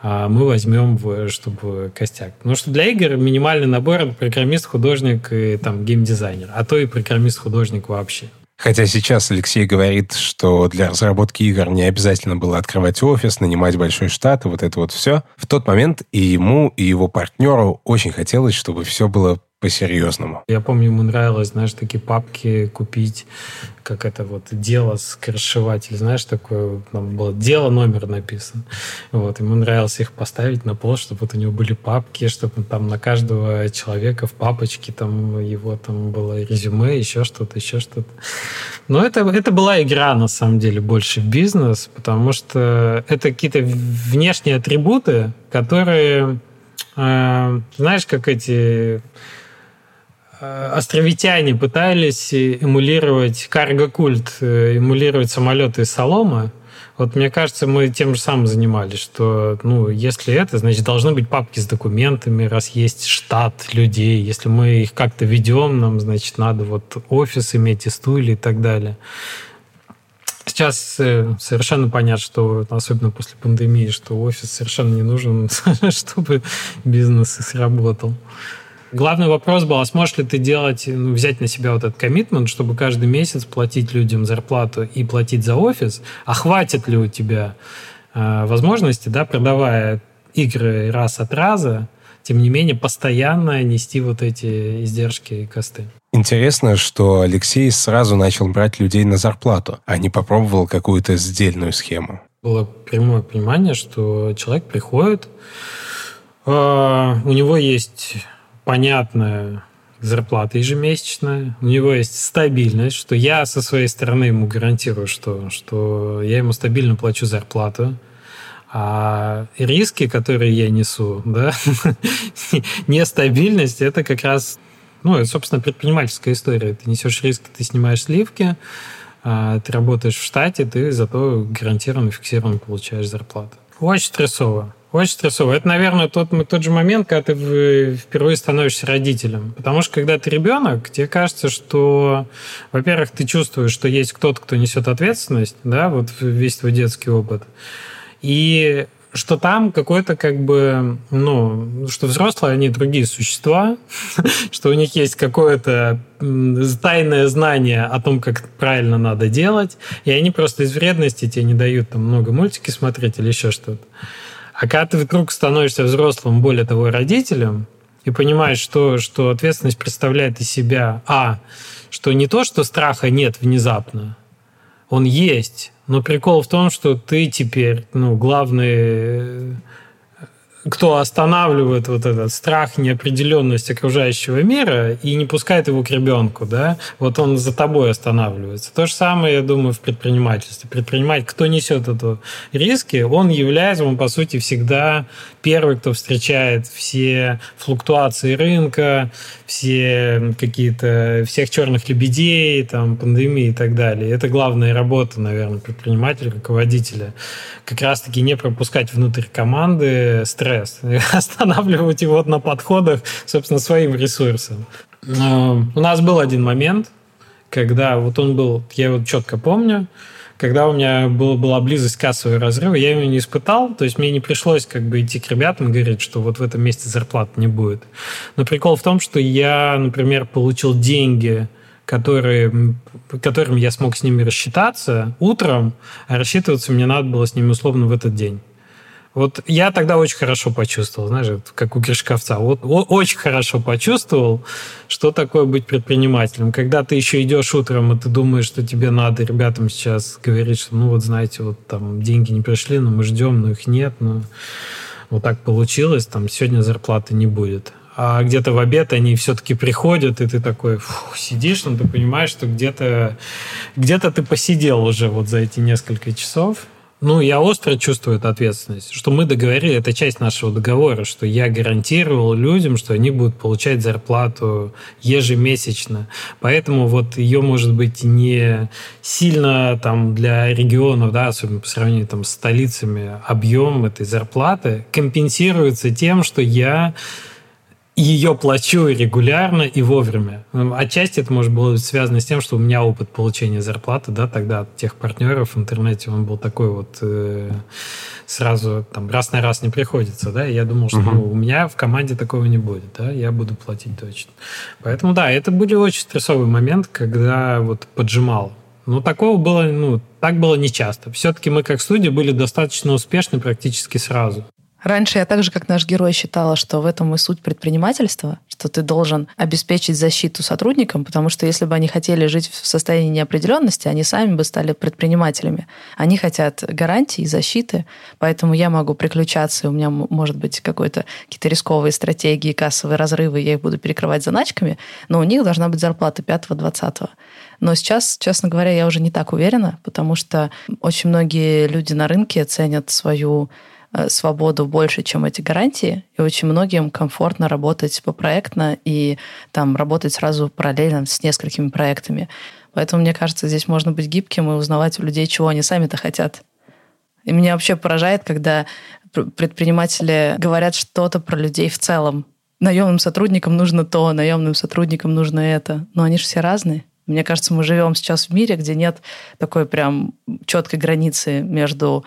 а мы возьмем, чтобы костяк. Потому что для игр минимальный набор программист, художник и там геймдизайнер, а то и программист, художник вообще. Хотя сейчас Алексей говорит, что для разработки игр не обязательно было открывать офис, нанимать большой штат и вот это вот все. В тот момент и ему, и его партнеру очень хотелось, чтобы все было по-серьезному. Я помню, ему нравилось, знаешь, такие папки купить, как это вот дело скоршеватель, знаешь, такое, там было дело номер написан. Вот, ему нравилось их поставить на пол, чтобы вот у него были папки, чтобы там на каждого человека в папочке там его там было резюме, еще что-то, еще что-то. Но это, это была игра, на самом деле, больше в бизнес, потому что это какие-то внешние атрибуты, которые, э, знаешь, как эти островитяне пытались эмулировать карго-культ, э, эмулировать самолеты из соломы. Вот мне кажется, мы тем же самым занимались, что, ну, если это, значит, должны быть папки с документами, раз есть штат людей. Если мы их как-то ведем, нам, значит, надо вот офис иметь и стулья и так далее. Сейчас э, совершенно понятно, что, особенно после пандемии, что офис совершенно не нужен, чтобы бизнес сработал. Главный вопрос был, а сможешь ли ты делать, ну, взять на себя вот этот коммитмент, чтобы каждый месяц платить людям зарплату и платить за офис, а хватит ли у тебя э, возможности, да, продавая игры раз от раза, тем не менее, постоянно нести вот эти издержки и косты. Интересно, что Алексей сразу начал брать людей на зарплату, а не попробовал какую-то сдельную схему. Было прямое понимание, что человек приходит, э, у него есть понятная зарплата ежемесячная, у него есть стабильность, что я со своей стороны ему гарантирую, что, что я ему стабильно плачу зарплату, а риски, которые я несу, да, нестабильность, это как раз, ну, это, собственно, предпринимательская история. Ты несешь риски, ты снимаешь сливки, а ты работаешь в штате, ты зато гарантированно, фиксированно получаешь зарплату. Очень стрессово. Очень стрессово. Это, наверное, тот, тот же момент, когда ты впервые становишься родителем. Потому что, когда ты ребенок, тебе кажется, что, во-первых, ты чувствуешь, что есть кто-то, кто несет ответственность, да, вот весь твой детский опыт. И что там какой-то как бы, ну, что взрослые, они другие существа, что у них есть какое-то тайное знание о том, как правильно надо делать, и они просто из вредности тебе не дают там много мультики смотреть или еще что-то. А когда ты вдруг становишься взрослым, более того, родителем, и понимаешь, что, что ответственность представляет из себя, а, что не то, что страха нет внезапно, он есть, но прикол в том, что ты теперь, ну, главный кто останавливает вот этот страх, неопределенность окружающего мира и не пускает его к ребенку, да, вот он за тобой останавливается. То же самое, я думаю, в предпринимательстве. Предприниматель, кто несет это риски, он является, он, по сути, всегда первый, кто встречает все флуктуации рынка, все какие-то, всех черных лебедей, там, пандемии и так далее. Это главная работа, наверное, предпринимателя, руководителя. Как раз-таки не пропускать внутрь команды стресс, останавливать его на подходах, собственно, своим ресурсом. У нас был один момент, когда вот он был, я его четко помню, когда у меня был, была близость кассового разрыва, я его не испытал, то есть мне не пришлось как бы идти к ребятам и говорить, что вот в этом месте зарплаты не будет. Но прикол в том, что я, например, получил деньги, которые, которыми я смог с ними рассчитаться утром, а рассчитываться мне надо было с ними условно в этот день. Вот я тогда очень хорошо почувствовал, знаешь, как у Гришковца. Вот очень хорошо почувствовал, что такое быть предпринимателем. Когда ты еще идешь утром, и ты думаешь, что тебе надо ребятам сейчас говорить, что, ну вот, знаете, вот там деньги не пришли, но мы ждем, но их нет, но вот так получилось, там сегодня зарплаты не будет. А где-то в обед они все-таки приходят, и ты такой фух, сидишь, но ты понимаешь, что где-то где ты посидел уже вот за эти несколько часов, ну, я остро чувствую эту ответственность, что мы договорили, это часть нашего договора, что я гарантировал людям, что они будут получать зарплату ежемесячно. Поэтому вот ее, может быть, не сильно там для регионов, да, особенно по сравнению там с столицами, объем этой зарплаты компенсируется тем, что я ее плачу регулярно и вовремя. Отчасти это может было связано с тем, что у меня опыт получения зарплаты, да, тогда от тех партнеров в интернете, он был такой вот э, сразу там раз на раз не приходится, да, и я думал, что uh-huh. ну, у меня в команде такого не будет, да, я буду платить точно. Поэтому, да, это были очень стрессовый момент, когда вот поджимал. Но такого было, ну, так было нечасто. Все-таки мы как студия были достаточно успешны практически сразу. Раньше я так же, как наш герой, считала, что в этом и суть предпринимательства, что ты должен обеспечить защиту сотрудникам, потому что если бы они хотели жить в состоянии неопределенности, они сами бы стали предпринимателями. Они хотят гарантии, защиты, поэтому я могу приключаться, у меня может быть какой-то какие-то рисковые стратегии, кассовые разрывы, я их буду перекрывать заначками, но у них должна быть зарплата 5-20. Но сейчас, честно говоря, я уже не так уверена, потому что очень многие люди на рынке ценят свою свободу больше, чем эти гарантии, и очень многим комфортно работать попроектно и там работать сразу параллельно с несколькими проектами. Поэтому, мне кажется, здесь можно быть гибким и узнавать у людей, чего они сами-то хотят. И меня вообще поражает, когда предприниматели говорят что-то про людей в целом. Наемным сотрудникам нужно то, наемным сотрудникам нужно это. Но они же все разные. Мне кажется, мы живем сейчас в мире, где нет такой прям четкой границы между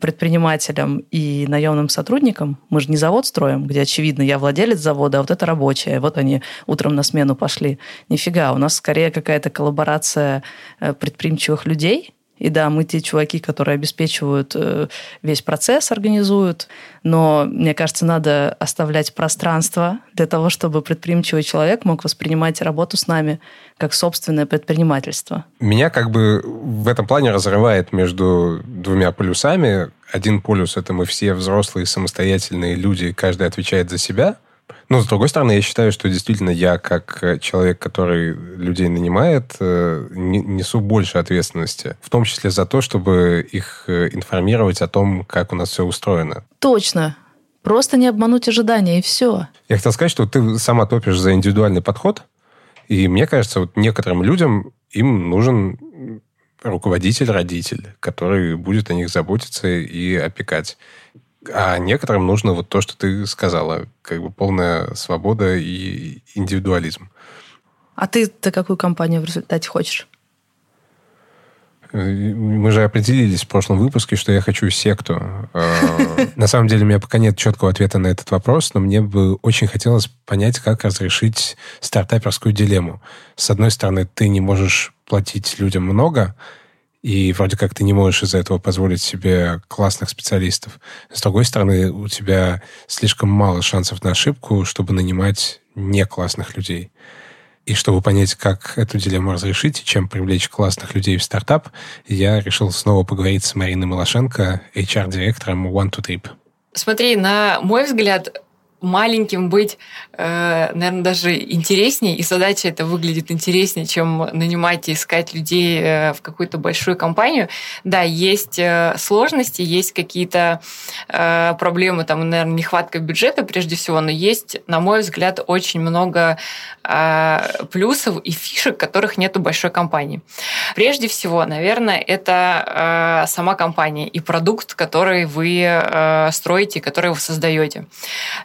предпринимателем и наемным сотрудником. Мы же не завод строим, где, очевидно, я владелец завода, а вот это рабочие. Вот они утром на смену пошли. Нифига, у нас скорее какая-то коллаборация э, предприимчивых людей, и да, мы те чуваки, которые обеспечивают э, весь процесс, организуют, но, мне кажется, надо оставлять пространство для того, чтобы предприимчивый человек мог воспринимать работу с нами как собственное предпринимательство. Меня как бы в этом плане разрывает между двумя полюсами. Один полюс – это мы все взрослые, самостоятельные люди, каждый отвечает за себя – но, с другой стороны, я считаю, что действительно я, как э, человек, который людей нанимает, э, несу больше ответственности. В том числе за то, чтобы их э, информировать о том, как у нас все устроено. Точно. Просто не обмануть ожидания, и все. Я хотел сказать, что ты сама топишь за индивидуальный подход. И мне кажется, вот некоторым людям им нужен руководитель, родитель, который будет о них заботиться и опекать. А некоторым нужно вот то, что ты сказала, как бы полная свобода и индивидуализм. А ты-то какую компанию в результате хочешь? Мы же определились в прошлом выпуске, что я хочу секту. А, на самом деле у меня пока нет четкого ответа на этот вопрос, но мне бы очень хотелось понять, как разрешить стартаперскую дилемму. С одной стороны, ты не можешь платить людям много, и вроде как ты не можешь из-за этого позволить себе классных специалистов. С другой стороны, у тебя слишком мало шансов на ошибку, чтобы нанимать не классных людей. И чтобы понять, как эту дилемму разрешить и чем привлечь классных людей в стартап, я решил снова поговорить с Мариной Малашенко, HR-директором One to Trip. Смотри, на мой взгляд, маленьким быть, э, наверное, даже интереснее, и задача это выглядит интереснее, чем нанимать и искать людей э, в какую-то большую компанию. Да, есть э, сложности, есть какие-то проблемы, там, наверное, нехватка бюджета прежде всего, но есть, на мой взгляд, очень много плюсов и фишек, которых нет у большой компании. Прежде всего, наверное, это сама компания и продукт, который вы строите, который вы создаете.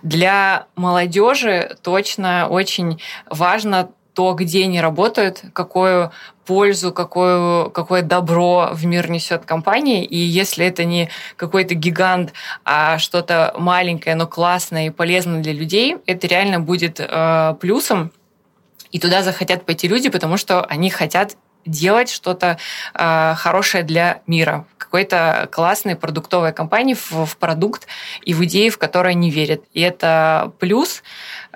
Для для молодежи точно очень важно то, где они работают, какую пользу, какое, какое добро в мир несет компания. И если это не какой-то гигант, а что-то маленькое, но классное и полезное для людей, это реально будет э, плюсом. И туда захотят пойти люди, потому что они хотят делать что-то э, хорошее для мира, какой-то классной продуктовой компании в, в продукт и в идеи, в которые они верят. И это плюс,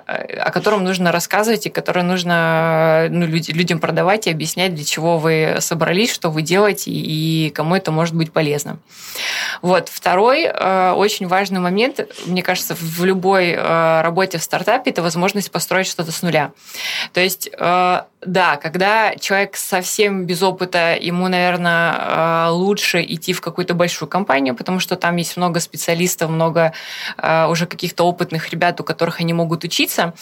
о котором нужно рассказывать и который нужно ну, люди, людям продавать и объяснять, для чего вы собрались, что вы делаете и кому это может быть полезно. Вот. Второй э, очень важный момент, мне кажется, в любой э, работе в стартапе это возможность построить что-то с нуля. То есть э, да, когда человек совсем без опыта, ему, наверное, лучше идти в какую-то большую компанию, потому что там есть много специалистов, много уже каких-то опытных ребят, у которых они могут учиться, учиться,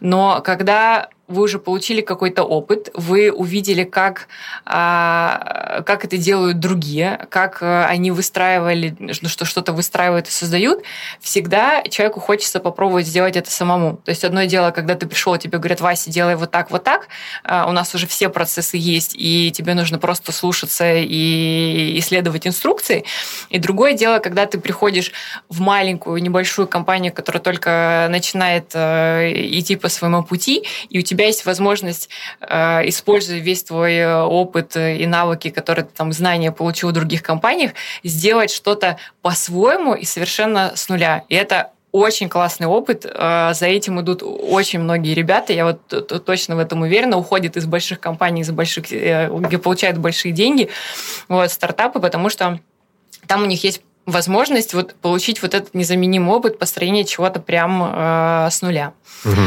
но когда вы уже получили какой-то опыт, вы увидели, как, а, как это делают другие, как э, они выстраивали, что что-то выстраивают и создают, всегда человеку хочется попробовать сделать это самому. То есть одно дело, когда ты пришел, тебе говорят, Вася, делай вот так, вот так, а, у нас уже все процессы есть, и тебе нужно просто слушаться и исследовать инструкции. И другое дело, когда ты приходишь в маленькую, небольшую компанию, которая только начинает э, идти по своему пути, и у тебя тебя есть возможность, э, используя весь твой э, опыт и навыки, которые ты там знания получил в других компаниях, сделать что-то по-своему и совершенно с нуля. И это очень классный опыт. Э, за этим идут очень многие ребята. Я вот точно в этом уверена. Уходят из больших компаний, из больших, где получают большие деньги, вот, стартапы, потому что там у них есть возможность вот получить вот этот незаменимый опыт построения чего-то прям э, с нуля. Угу.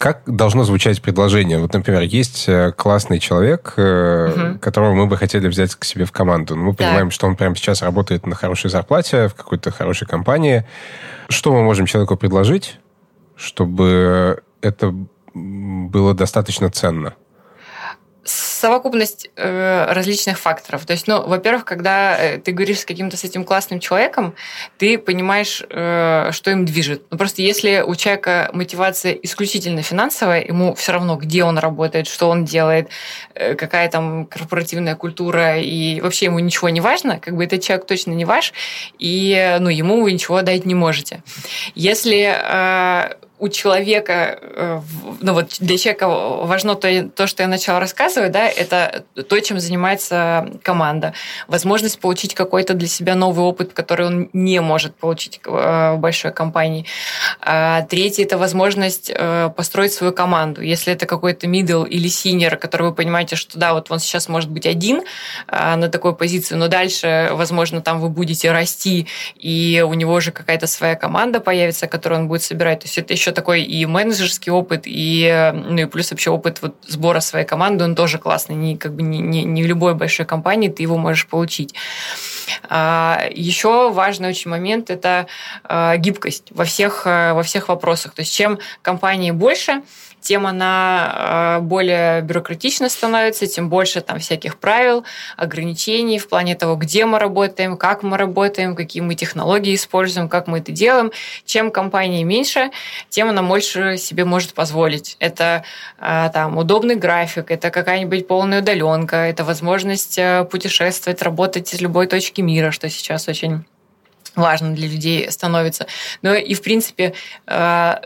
Как должно звучать предложение? Вот, например, есть э, классный человек, угу. которого мы бы хотели взять к себе в команду. Но мы понимаем, так. что он прямо сейчас работает на хорошей зарплате в какой-то хорошей компании. Что мы можем человеку предложить, чтобы это было достаточно ценно? Совокупность э, различных факторов. То есть, ну, во-первых, когда э, ты говоришь с каким-то с этим классным человеком, ты понимаешь, э, что им движет. Ну, просто если у человека мотивация исключительно финансовая, ему все равно, где он работает, что он делает, э, какая там корпоративная культура, и вообще ему ничего не важно, как бы этот человек точно не ваш, и, ну, ему вы ничего дать не можете. Если э, у человека, э, ну вот для человека важно то, то, что я начала рассказывать, да, это то, чем занимается команда. Возможность получить какой-то для себя новый опыт, который он не может получить э, в большой компании. А третье – это возможность э, построить свою команду. Если это какой-то middle или senior, который вы понимаете, что да, вот он сейчас может быть один на такой позиции, но дальше, возможно, там вы будете расти, и у него уже какая-то своя команда появится, которую он будет собирать. То есть это еще еще такой и менеджерский опыт, и, ну, и плюс вообще опыт вот сбора своей команды, он тоже классный. Не, как бы не, не, не в любой большой компании ты его можешь получить. А, еще важный очень момент – это а, гибкость во всех, во всех вопросах. То есть чем компании больше, тем она э, более бюрократична становится, тем больше там всяких правил, ограничений в плане того, где мы работаем, как мы работаем, какие мы технологии используем, как мы это делаем. Чем компания меньше, тем она больше себе может позволить. Это э, там удобный график, это какая-нибудь полная удаленка, это возможность э, путешествовать, работать из любой точки мира, что сейчас очень важно для людей становится. Но и, в принципе,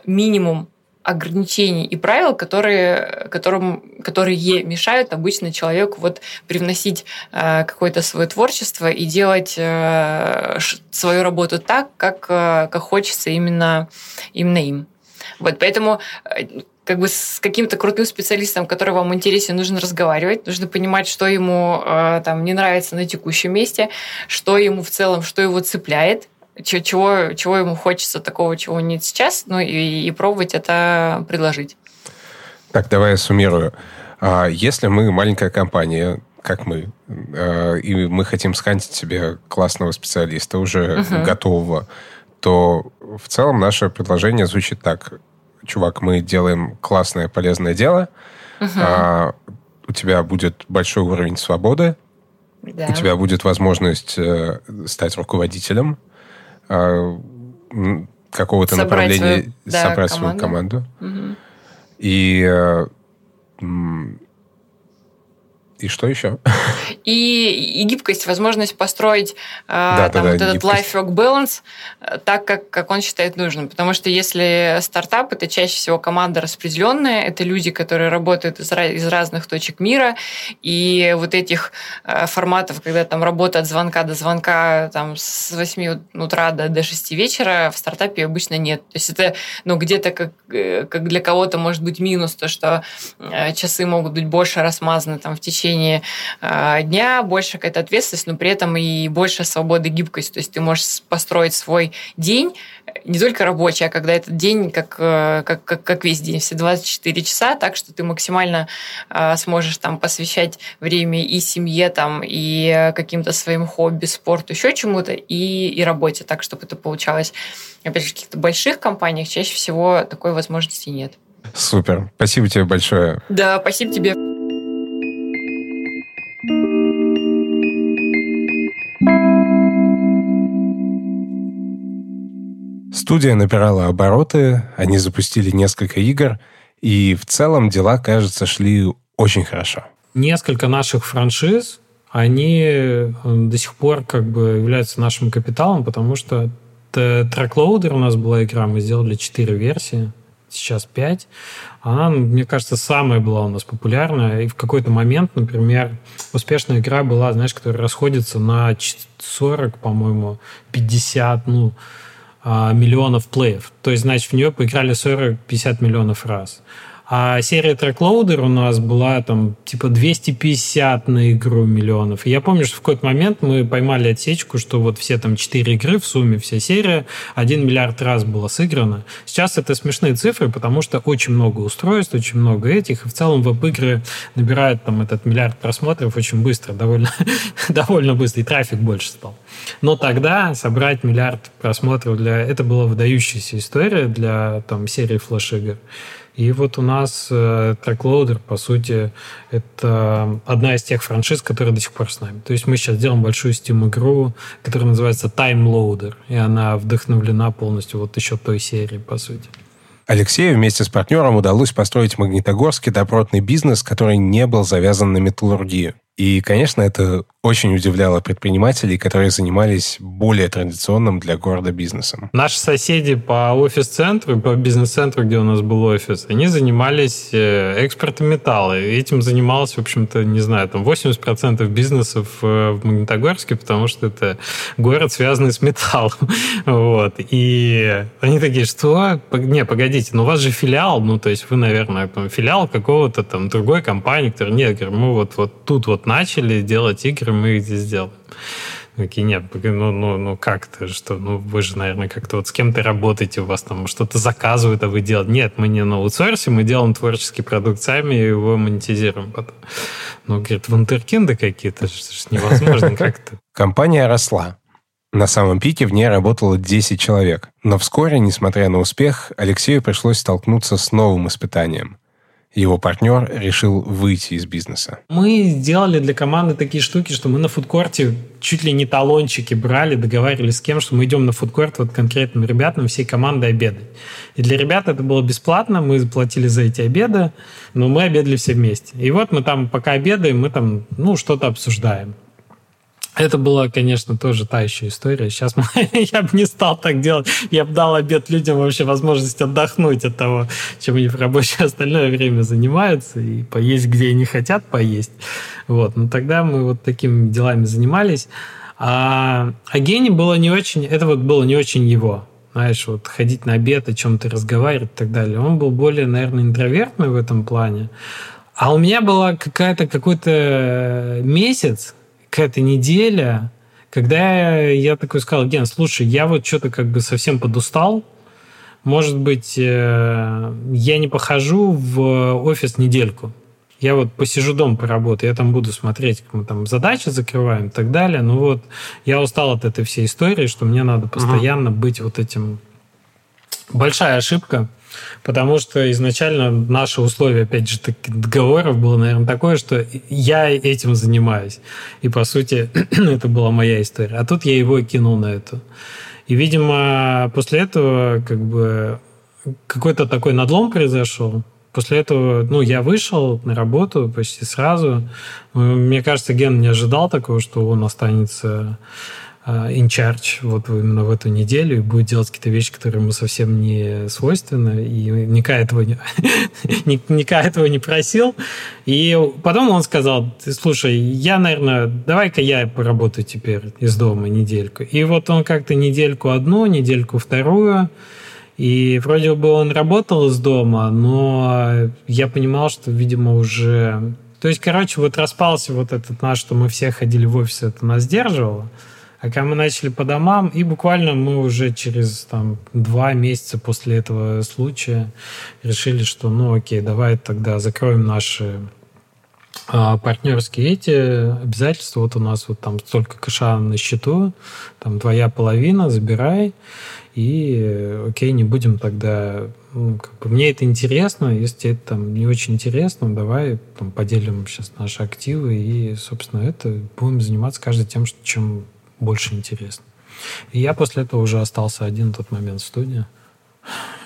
минимум ограничений и правил, которые, которым, которые мешают обычно человеку вот привносить э, какое-то свое творчество и делать э, свою работу так, как, э, как хочется именно, именно им. Вот, поэтому как бы с каким-то крутым специалистом, который вам интересен, нужно разговаривать, нужно понимать, что ему там не нравится на текущем месте, что ему в целом, что его цепляет, чего, чего ему хочется, такого, чего нет сейчас, ну и, и пробовать это предложить. Так, давай я суммирую. А если мы маленькая компания, как мы, э, и мы хотим скантить себе классного специалиста, уже uh-huh. готового, то в целом наше предложение звучит так. Чувак, мы делаем классное, полезное дело, а, у тебя будет большой уровень свободы, да. у тебя будет возможность э, стать руководителем, какого-то собрать направления, свою, да, собрать команду. свою команду. Угу. И э, и что еще? И, и гибкость, возможность построить э, да, там, да, вот да, этот life-work balance э, так, как, как он считает нужным. Потому что если стартап, это чаще всего команда распределенная, это люди, которые работают из, из разных точек мира, и вот этих э, форматов, когда там работа от звонка до звонка там, с 8 утра до, до 6 вечера, в стартапе обычно нет. То есть это ну, где-то как, как для кого-то может быть минус, то, что часы могут быть больше размазаны там, в течение течение а, дня, больше какая-то ответственность, но при этом и больше свободы и гибкость. То есть ты можешь построить свой день не только рабочий, а когда этот день как, э, как, как, как весь день, все 24 часа, так что ты максимально а, сможешь там посвящать время и семье, там, и каким-то своим хобби, спорту, еще чему-то, и, и работе, так, чтобы это получалось. Опять же, в каких-то больших компаниях чаще всего такой возможности нет. Супер. Спасибо тебе большое. Да, спасибо тебе. Студия набирала обороты, они запустили несколько игр, и в целом дела, кажется, шли очень хорошо. Несколько наших франшиз, они э, до сих пор как бы являются нашим капиталом, потому что Трacklоудер у нас была игра, мы сделали 4 версии, сейчас 5. Она, мне кажется, самая была у нас популярная. И в какой-то момент, например, успешная игра была, знаешь, которая расходится на 40, по-моему, 50, ну, миллионов play ев. То есть, значит, в нее поиграли 40-50 миллионов раз. А серия Truck Loader у нас была там типа 250 на игру миллионов. И я помню, что в какой-то момент мы поймали отсечку, что вот все там 4 игры в сумме, вся серия, 1 миллиард раз была сыграна. Сейчас это смешные цифры, потому что очень много устройств, очень много этих, и в целом веб-игры набирают там этот миллиард просмотров очень быстро, довольно, довольно быстро, и трафик больше стал. Но тогда собрать миллиард просмотров для... Это была выдающаяся история для там серии флеш-игр. И вот у нас э, TrackLoader, по сути, это одна из тех франшиз, которые до сих пор с нами. То есть мы сейчас делаем большую Steam-игру, которая называется Time Loader, и она вдохновлена полностью вот еще той серии, по сути. Алексею вместе с партнером удалось построить в Магнитогорске добротный бизнес, который не был завязан на металлургию. И, конечно, это очень удивляло предпринимателей, которые занимались более традиционным для города бизнесом. Наши соседи по офис-центру, по бизнес-центру, где у нас был офис, они занимались э, экспортом металла. И этим занималось, в общем-то, не знаю, там 80% бизнесов э, в Магнитогорске, потому что это город, связанный с металлом. Вот. И они такие, что? Не, погодите, ну у вас же филиал, ну то есть вы, наверное, там, филиал какого-то там другой компании, которая, нет, мы вот, вот тут вот начали делать игры, мы их здесь сделаем. Такие, нет, ну, ну, ну как-то, что, ну, вы же, наверное, как-то вот с кем-то работаете, у вас там что-то заказывают, а вы делаете. Нет, мы не на аутсорсе, мы делаем творческий продукт сами и его монетизируем потом. Ну, говорит, вундеркинды какие-то, что ж невозможно как-то. Компания росла. На самом пике в ней работало 10 человек. Но вскоре, несмотря на успех, Алексею пришлось столкнуться с новым испытанием его партнер решил выйти из бизнеса. Мы сделали для команды такие штуки, что мы на фудкорте чуть ли не талончики брали, договаривались с кем, что мы идем на фудкорт вот конкретным ребятам всей команды обедать. И для ребят это было бесплатно, мы заплатили за эти обеды, но мы обедали все вместе. И вот мы там, пока обедаем, мы там, ну, что-то обсуждаем. Это была, конечно, тоже та еще история. Сейчас я бы не стал так делать. Я бы дал обед людям вообще возможность отдохнуть от того, чем они в рабочее остальное время занимаются, и поесть, где они хотят поесть. Вот. Но тогда мы вот такими делами занимались. А, а Гене было не очень... Это вот было не очень его. Знаешь, вот ходить на обед, о чем-то разговаривать и так далее. Он был более, наверное, интровертный в этом плане. А у меня была какая-то какой-то месяц, какая-то неделя, когда я такой сказал, Ген, слушай, я вот что-то как бы совсем подустал, может быть, э, я не похожу в офис недельку. Я вот посижу дома поработаю, я там буду смотреть, как мы там задачи закрываем и так далее. Ну вот, я устал от этой всей истории, что мне надо постоянно угу. быть вот этим... Большая ошибка, потому что изначально наше условие, опять же, договоров было, наверное, такое, что я этим занимаюсь. И, по сути, это была моя история. А тут я его кинул на эту. И, видимо, после этого как бы какой-то такой надлом произошел. После этого, ну, я вышел на работу почти сразу. Мне кажется, Ген не ожидал такого, что он останется in charge вот именно в эту неделю и будет делать какие-то вещи, которые ему совсем не свойственны, и Ника этого не, Ника этого не просил. И потом он сказал, слушай, я, наверное, давай-ка я поработаю теперь из дома недельку. И вот он как-то недельку одну, недельку вторую, и вроде бы он работал из дома, но я понимал, что, видимо, уже... То есть, короче, вот распался вот этот наш, что мы все ходили в офис, это нас сдерживало. Когда мы начали по домам, и буквально мы уже через там, два месяца после этого случая решили, что ну окей, давай тогда закроем наши а, партнерские эти обязательства. Вот у нас вот там столько кэша на счету, там твоя половина, забирай. И окей, не будем тогда... Ну, как бы, мне это интересно, если тебе это там не очень интересно, давай там, поделим сейчас наши активы и, собственно, это будем заниматься каждый тем, чем больше интересно. И я после этого уже остался один в тот момент в студии.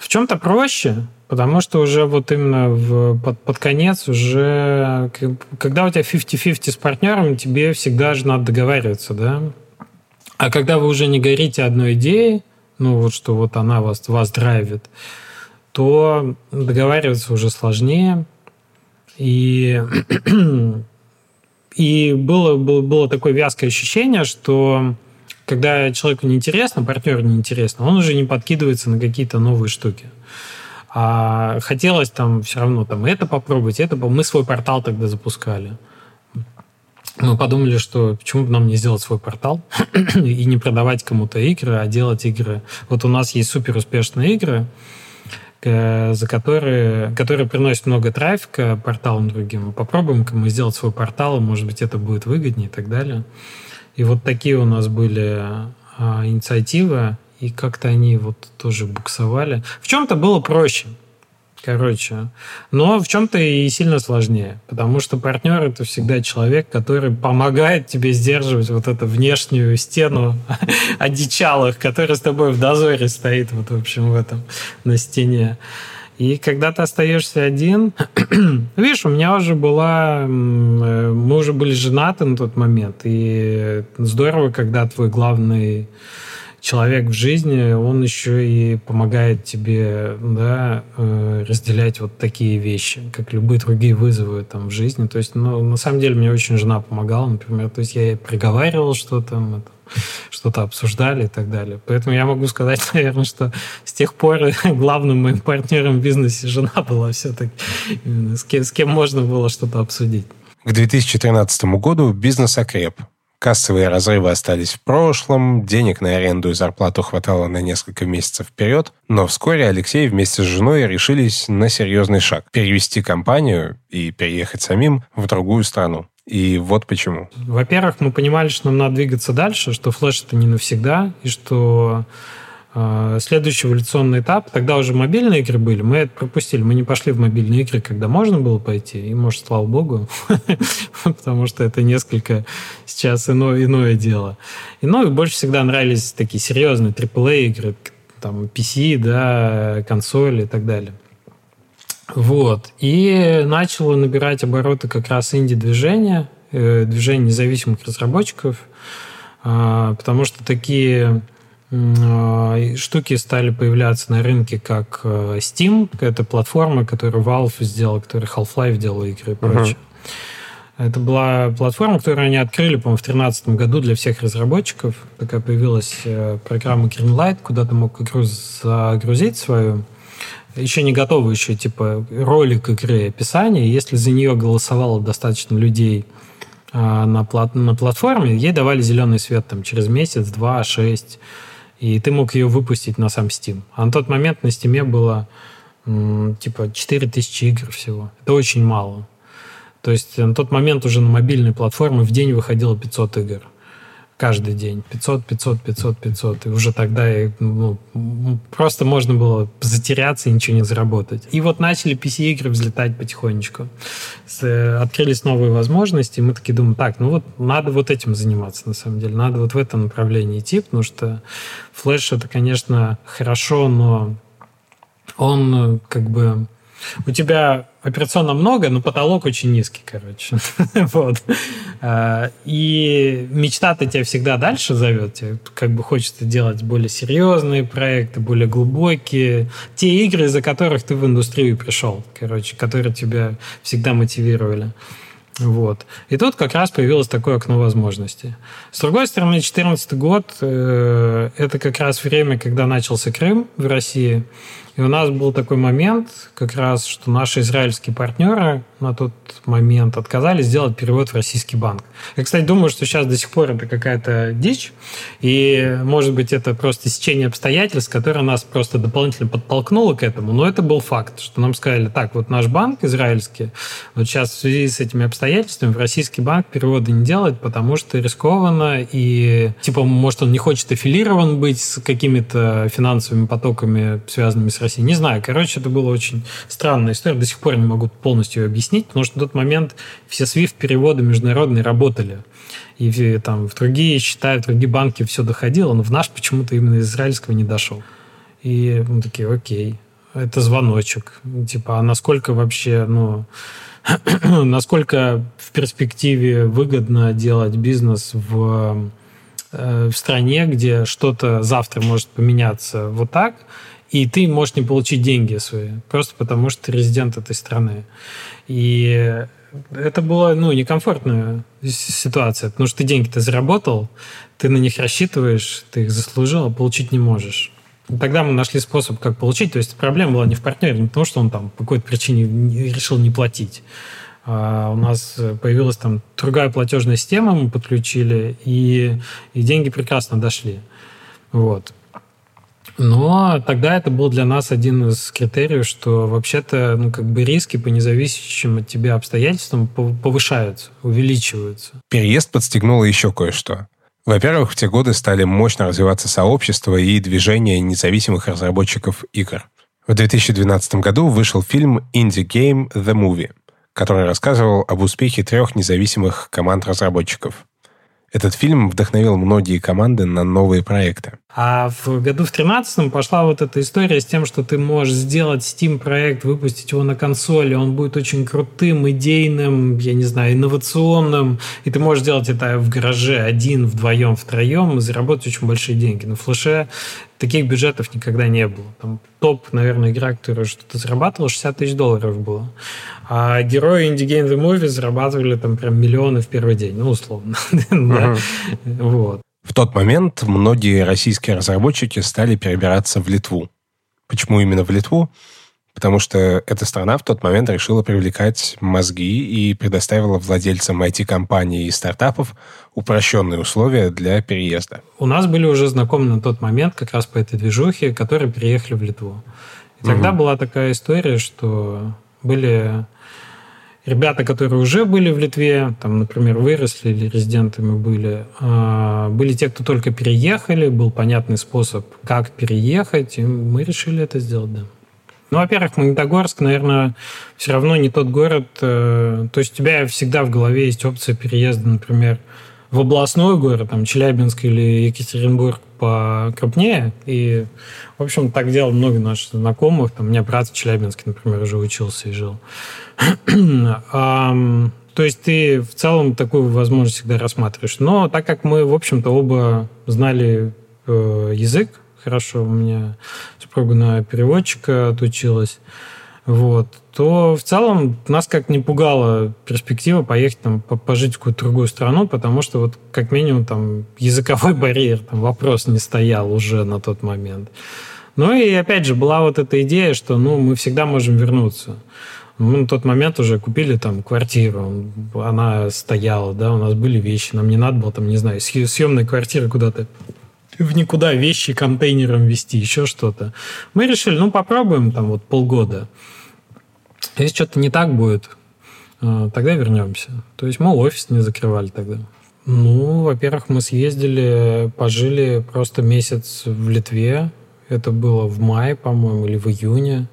В чем-то проще, потому что уже вот именно в, под, под конец уже, когда у тебя 50-50 с партнером, тебе всегда же надо договариваться, да? А когда вы уже не горите одной идеей, ну вот что вот она вас, вас драйвит, то договариваться уже сложнее. И И было, было, было такое вязкое ощущение, что когда человеку неинтересно, партнеру неинтересно, он уже не подкидывается на какие-то новые штуки. А хотелось там все равно там это попробовать, это мы свой портал тогда запускали. Мы подумали, что почему бы нам не сделать свой портал и не продавать кому-то игры, а делать игры. Вот у нас есть супер успешные игры, за которые, которые приносят много трафика порталам другим. Попробуем-ка мы сделать свой портал, может быть, это будет выгоднее и так далее. И вот такие у нас были а, инициативы, и как-то они вот тоже буксовали. В чем-то было проще. Короче. Но в чем-то и сильно сложнее, потому что партнер это всегда человек, который помогает тебе сдерживать вот эту внешнюю стену одичалых, который с тобой в дозоре стоит, вот, в общем, в этом, на стене. И когда ты остаешься один, видишь, у меня уже была, мы уже были женаты на тот момент, и здорово, когда твой главный человек в жизни, он еще и помогает тебе да, э, разделять вот такие вещи, как любые другие вызовы там в жизни. То есть, ну, на самом деле, мне очень жена помогала, например. То есть, я ей приговаривал что-то, мы что-то обсуждали и так далее. Поэтому я могу сказать, наверное, что с тех пор главным моим партнером в бизнесе жена была все-таки, с кем, с кем можно было что-то обсудить. К 2013 году бизнес окреп. Кассовые разрывы остались в прошлом, денег на аренду и зарплату хватало на несколько месяцев вперед, но вскоре Алексей вместе с женой решились на серьезный шаг – перевести компанию и переехать самим в другую страну. И вот почему. Во-первых, мы понимали, что нам надо двигаться дальше, что флеш это не навсегда, и что следующий эволюционный этап, тогда уже мобильные игры были, мы это пропустили, мы не пошли в мобильные игры, когда можно было пойти, и, может, слава богу, потому что это несколько сейчас иное, иное дело. И, ну, и больше всегда нравились такие серьезные AAA игры, там, PC, да, консоли и так далее. Вот. И начало набирать обороты как раз инди-движение, э, движение независимых разработчиков, а, потому что такие а, штуки стали появляться на рынке, как э, Steam. Это платформа, которую Valve сделал, которая Half-Life делала игры и прочее. Uh-huh. Это была платформа, которую они открыли, по-моему, в 2013 году для всех разработчиков. Такая появилась э, программа Greenlight, куда ты мог игру загрузить свою. Еще не готовый еще, типа, ролик игры описание. Если за нее голосовало достаточно людей а, на, плат, на платформе, ей давали зеленый свет там через месяц, два, шесть, и ты мог ее выпустить на сам Steam. А на тот момент на Steam было типа 4000 игр всего. Это очень мало. То есть на тот момент уже на мобильной платформе в день выходило 500 игр каждый день. 500, 500, 500, 500. И уже тогда ну, просто можно было затеряться и ничего не заработать. И вот начали PC-игры взлетать потихонечку. Э, открылись новые возможности, и мы такие думаем, так, ну вот надо вот этим заниматься на самом деле. Надо вот в этом направлении идти, потому что флеш это, конечно, хорошо, но он э, как бы у тебя операционно много, но потолок очень низкий, короче. вот. А, и мечта-то тебя всегда дальше зовет. Тебе как бы хочется делать более серьезные проекты, более глубокие. Те игры, из-за которых ты в индустрию пришел, короче, которые тебя всегда мотивировали. Вот. И тут как раз появилось такое окно возможностей. С другой стороны, 2014 год э, это как раз время, когда начался Крым в России. И у нас был такой момент, как раз, что наши израильские партнеры на тот момент отказались сделать перевод в российский банк. Я, кстати, думаю, что сейчас до сих пор это какая-то дичь, и, может быть, это просто сечение обстоятельств, которое нас просто дополнительно подтолкнуло к этому, но это был факт, что нам сказали, так, вот наш банк израильский, вот сейчас в связи с этими обстоятельствами в российский банк переводы не делает, потому что рискованно, и, типа, может, он не хочет аффилирован быть с какими-то финансовыми потоками, связанными с Россией, России. Не знаю. Короче, это была очень странная история. До сих пор не могу полностью ее объяснить, потому что на тот момент все SWIFT-переводы международные работали. И там в другие считают, в другие банки все доходило, но в наш почему-то именно из израильского не дошел. И мы такие, окей, это звоночек. Типа, а насколько вообще, ну, насколько в перспективе выгодно делать бизнес в, э, в стране, где что-то завтра может поменяться вот так, и ты можешь не получить деньги свои, просто потому что ты резидент этой страны. И это была ну, некомфортная ситуация, потому что ты деньги-то заработал, ты на них рассчитываешь, ты их заслужил, а получить не можешь. Тогда мы нашли способ, как получить. То есть проблема была не в партнере, не потому что он там по какой-то причине решил не платить. А у нас появилась там другая платежная система, мы подключили, и, и деньги прекрасно дошли. Вот. Но тогда это был для нас один из критериев, что вообще-то ну, как бы риски по независящим от тебя обстоятельствам повышаются, увеличиваются. Переезд подстегнуло еще кое-что. Во-первых, в те годы стали мощно развиваться сообщества и движения независимых разработчиков игр. В 2012 году вышел фильм Indie Game The Movie, который рассказывал об успехе трех независимых команд разработчиков. Этот фильм вдохновил многие команды на новые проекты. А в году в 13 пошла вот эта история с тем, что ты можешь сделать Steam-проект, выпустить его на консоли, он будет очень крутым, идейным, я не знаю, инновационным, и ты можешь сделать это в гараже один, вдвоем, втроем, и заработать очень большие деньги. На флеше таких бюджетов никогда не было. Там топ, наверное, игра, которая что-то зарабатывала, 60 тысяч долларов было. А герои Indie Game The Movie зарабатывали там прям миллионы в первый день, ну, условно. Вот. В тот момент многие российские разработчики стали перебираться в Литву. Почему именно в Литву? Потому что эта страна в тот момент решила привлекать мозги и предоставила владельцам IT-компаний и стартапов упрощенные условия для переезда. У нас были уже знакомы на тот момент как раз по этой движухе, которые переехали в Литву. И тогда угу. была такая история, что были ребята, которые уже были в Литве, там, например, выросли или резидентами были, а, были те, кто только переехали, был понятный способ, как переехать, и мы решили это сделать, да. Ну, во-первых, Магнитогорск, наверное, все равно не тот город. Э, то есть у тебя всегда в голове есть опция переезда, например, в областной город, там, Челябинск или Екатеринбург покрупнее. И, в общем, так делал много наших знакомых. Там, у меня брат в Челябинске, например, уже учился и жил. То есть ты в целом такую возможность всегда рассматриваешь. Но так как мы, в общем-то, оба знали э, язык хорошо, у меня супруга на переводчика отучилась, вот, то в целом нас как не пугала перспектива поехать там пожить в какую-то другую страну, потому что вот как минимум там языковой барьер, там вопрос не стоял уже на тот момент. Ну и опять же была вот эта идея, что ну мы всегда можем вернуться. Мы на тот момент уже купили там квартиру, она стояла, да, у нас были вещи, нам не надо было там, не знаю, съемной квартиры куда-то в никуда вещи контейнером вести, еще что-то. Мы решили, ну, попробуем там вот полгода. Если что-то не так будет, э, тогда вернемся. То есть мы офис не закрывали тогда. Ну, во-первых, мы съездили, пожили просто месяц в Литве. Это было в мае, по-моему, или в июне.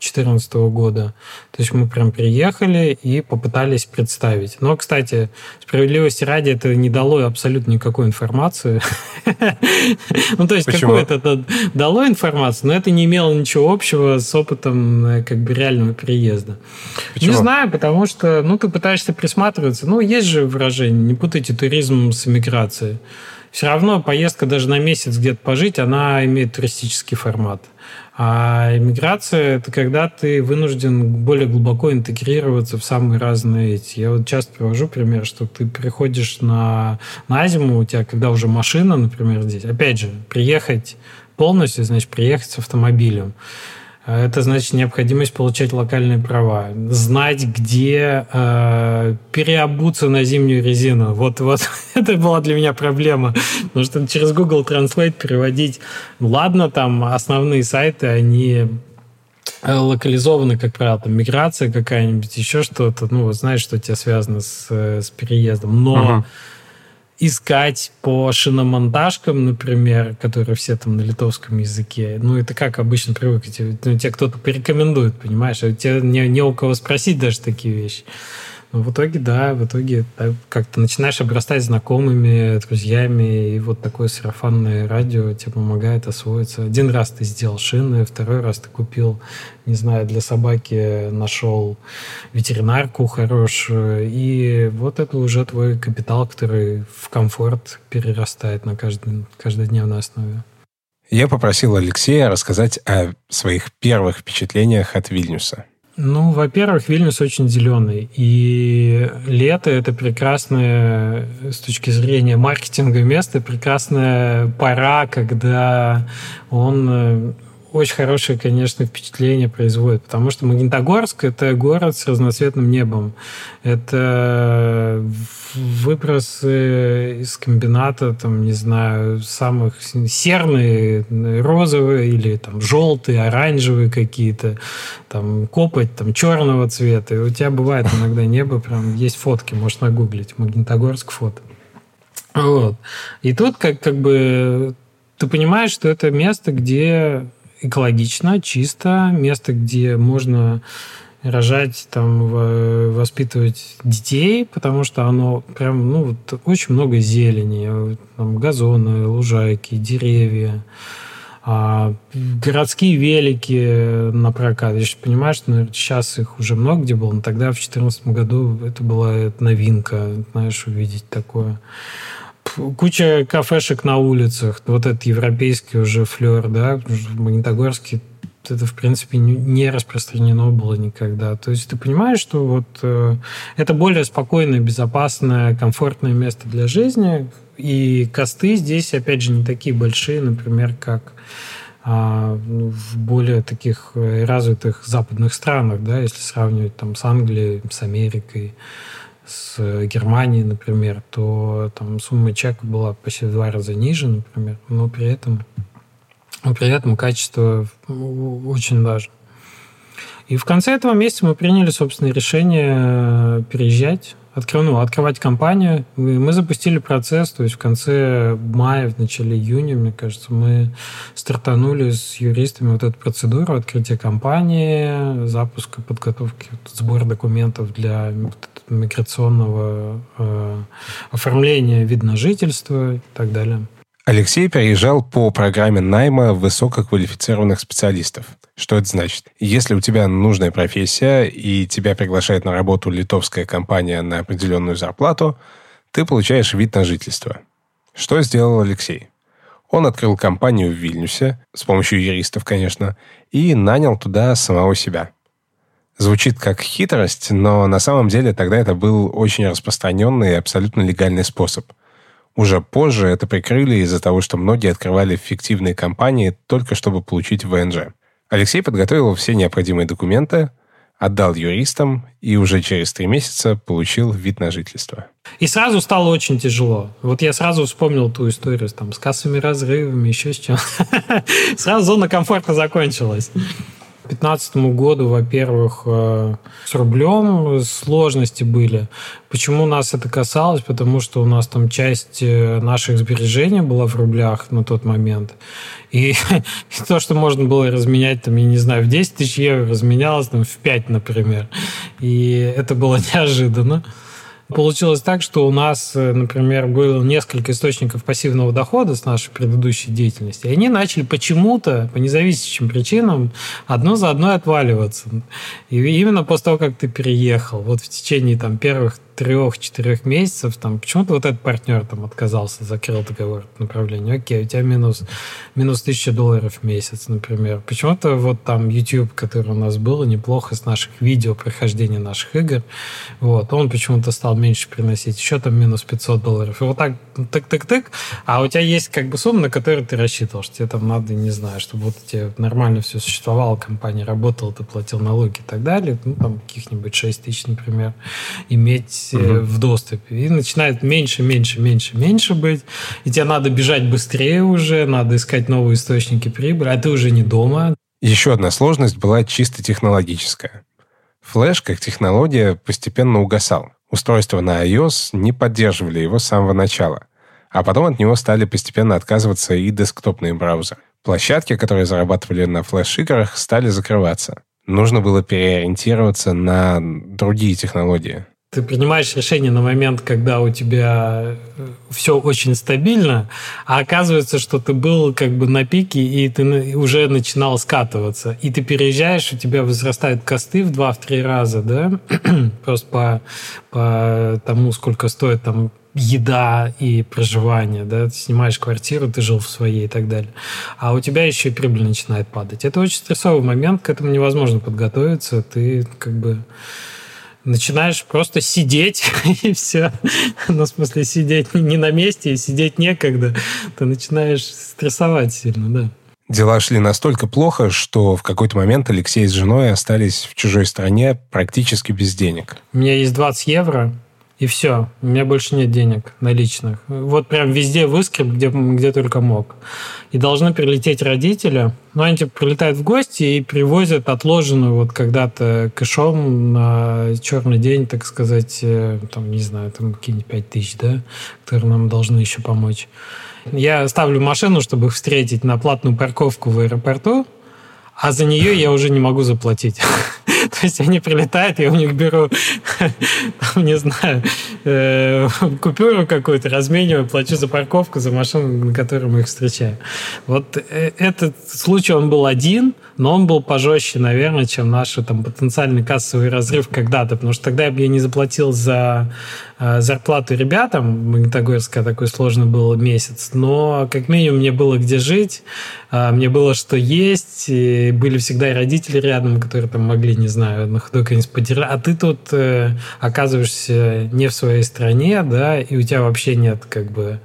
2014 года. То есть мы прям приехали и попытались представить. Но, кстати, справедливости ради, это не дало абсолютно никакой информации. Ну, то есть какое-то дало информацию, но это не имело ничего общего с опытом э, как бы реального переезда. Не знаю, потому что, ну, ты пытаешься присматриваться. Ну, есть же выражение, не путайте туризм с эмиграцией. Все равно поездка даже на месяц где-то пожить, она имеет туристический формат. А иммиграция – это когда ты вынужден более глубоко интегрироваться в самые разные эти. Я вот часто привожу пример, что ты приходишь на, на зиму, у тебя когда уже машина, например, здесь. Опять же, приехать полностью, значит, приехать с автомобилем. А это значит необходимость получать локальные права, знать, где э, переобуться на зимнюю резину. Вот, вот это была для меня проблема, потому что через Google Translate переводить, ладно, там основные сайты, они э, локализованы, как правило, там миграция какая-нибудь, еще что-то, ну, вот знаешь, что у тебя связано с, э, с переездом, но uh-huh искать по шиномонтажкам, например, которые все там на литовском языке. Ну, это как обычно привыкнете. Ну, тебе кто-то порекомендует, понимаешь? А тебе не, не у кого спросить даже такие вещи. Но в итоге, да, в итоге как-то начинаешь обрастать знакомыми, друзьями, и вот такое сарафанное радио тебе помогает освоиться. Один раз ты сделал шины, второй раз ты купил, не знаю, для собаки нашел ветеринарку хорошую, и вот это уже твой капитал, который в комфорт перерастает на каждый, каждодневной основе. Я попросил Алексея рассказать о своих первых впечатлениях от Вильнюса. Ну, во-первых, Вильнюс очень зеленый. И лето – это прекрасное, с точки зрения маркетинга место, прекрасная пора, когда он э, очень хорошее, конечно, впечатление производит, потому что Магнитогорск – это город с разноцветным небом. Это выбросы из комбината, там, не знаю, самых серные, розовые или там желтые, оранжевые какие-то, там копоть, там черного цвета. И у тебя бывает иногда небо, прям есть фотки, можешь нагуглить, Магнитогорск фото. Вот. И тут как, как бы ты понимаешь, что это место, где экологично, чисто, место, где можно рожать, там, воспитывать детей, потому что оно прям, ну, вот, очень много зелени, там, газоны, лужайки, деревья, а, городские велики на прокат. Я понимаю, что наверное, сейчас их уже много где было, но тогда в 2014 году это была новинка, знаешь, увидеть такое куча кафешек на улицах, вот этот европейский уже флер, да, в Магнитогорске это, в принципе, не распространено было никогда. То есть ты понимаешь, что вот э, это более спокойное, безопасное, комфортное место для жизни, и косты здесь, опять же, не такие большие, например, как а, в более таких э, развитых западных странах, да, если сравнивать там с Англией, с Америкой с Германией, например, то там сумма чека была почти в два раза ниже, например, но при этом, но при этом качество очень важно. И в конце этого месяца мы приняли, собственно, решение переезжать открыв, ну, открывать компанию. Мы запустили процесс, то есть в конце мая, в начале июня, мне кажется, мы стартанули с юристами вот эту процедуру открытия компании, запуска, подготовки, сбор документов для миграционного э, оформления вид на жительство и так далее. Алексей переезжал по программе найма высококвалифицированных специалистов. Что это значит? Если у тебя нужная профессия и тебя приглашает на работу литовская компания на определенную зарплату, ты получаешь вид на жительство. Что сделал Алексей? Он открыл компанию в Вильнюсе, с помощью юристов, конечно, и нанял туда самого себя. Звучит как хитрость, но на самом деле тогда это был очень распространенный и абсолютно легальный способ – уже позже это прикрыли из-за того, что многие открывали фиктивные компании только чтобы получить ВНЖ. Алексей подготовил все необходимые документы, отдал юристам и уже через три месяца получил вид на жительство. И сразу стало очень тяжело. Вот я сразу вспомнил ту историю там, с кассовыми разрывами, еще с чем. Сразу зона комфорта закончилась. 2015 году, во-первых, э, с рублем сложности были. Почему нас это касалось? Потому что у нас там часть э, наших сбережений была в рублях на тот момент. И, и то, что можно было разменять, там, я не знаю, в 10 тысяч евро разменялось там, в 5, например. И это было неожиданно. Получилось так, что у нас, э, например, было несколько источников пассивного дохода с нашей предыдущей деятельности, и они начали почему-то, по независящим причинам, одно за одной отваливаться. И именно после того, как ты переехал, вот в течение там, первых трех-четырех месяцев, там, почему-то вот этот партнер там отказался, закрыл договор направления. Окей, у тебя минус, минус тысяча долларов в месяц, например. Почему-то вот там YouTube, который у нас был, неплохо с наших видео прохождения наших игр, вот, он почему-то стал меньше приносить. Еще там минус 500 долларов. И вот так, тык-тык-тык, а у тебя есть как бы сумма, на которую ты рассчитывал, что тебе там надо, не знаю, чтобы вот тебе нормально все существовало, компания работала, ты платил налоги и так далее, ну, там каких-нибудь 6 тысяч, например, иметь угу. в доступе. И начинает меньше, меньше, меньше, меньше быть. И тебе надо бежать быстрее уже, надо искать новые источники прибыли, а ты уже не дома. Еще одна сложность была чисто технологическая. Флэш как технология постепенно угасал. Устройства на iOS не поддерживали его с самого начала. А потом от него стали постепенно отказываться и десктопные браузеры. Площадки, которые зарабатывали на флеш-играх, стали закрываться. Нужно было переориентироваться на другие технологии ты принимаешь решение на момент, когда у тебя э, все очень стабильно, а оказывается, что ты был как бы на пике, и ты уже начинал скатываться. И ты переезжаешь, у тебя возрастают косты в 2-3 раза, да, просто по, по тому, сколько стоит там еда и проживание, да, ты снимаешь квартиру, ты жил в своей и так далее. А у тебя еще и прибыль начинает падать. Это очень стрессовый момент, к этому невозможно подготовиться, ты как бы начинаешь просто сидеть, и все. Ну, в смысле, сидеть не на месте, и сидеть некогда. Ты начинаешь стрессовать сильно, да. Дела шли настолько плохо, что в какой-то момент Алексей с женой остались в чужой стране практически без денег. У меня есть 20 евро, и все. У меня больше нет денег наличных. Вот прям везде выскреб, где, где только мог. И должны прилететь родители. Ну, они типа прилетают в гости и привозят отложенную вот когда-то кэшом на черный день, так сказать, э, там, не знаю, там какие-нибудь 5 тысяч, да, которые нам должны еще помочь. Я ставлю машину, чтобы их встретить на платную парковку в аэропорту, а за нее я уже не могу заплатить. То есть они прилетают, я у них беру, не знаю, э, купюру какую-то, размениваю, плачу за парковку, за машину, на которой мы их встречаем. Вот э, этот случай, он был один, но он был пожестче, наверное, чем наш там, потенциальный кассовый разрыв когда-то, потому что тогда я бы не заплатил за э, зарплату ребятам, Магнитогорска такой сложный был месяц, но как минимум мне было где жить, мне было что есть, и были всегда и родители рядом, которые там могли, не знаю, на ходу подержать. А ты тут э, оказываешься не в своей стране, да, и у тебя вообще нет как бы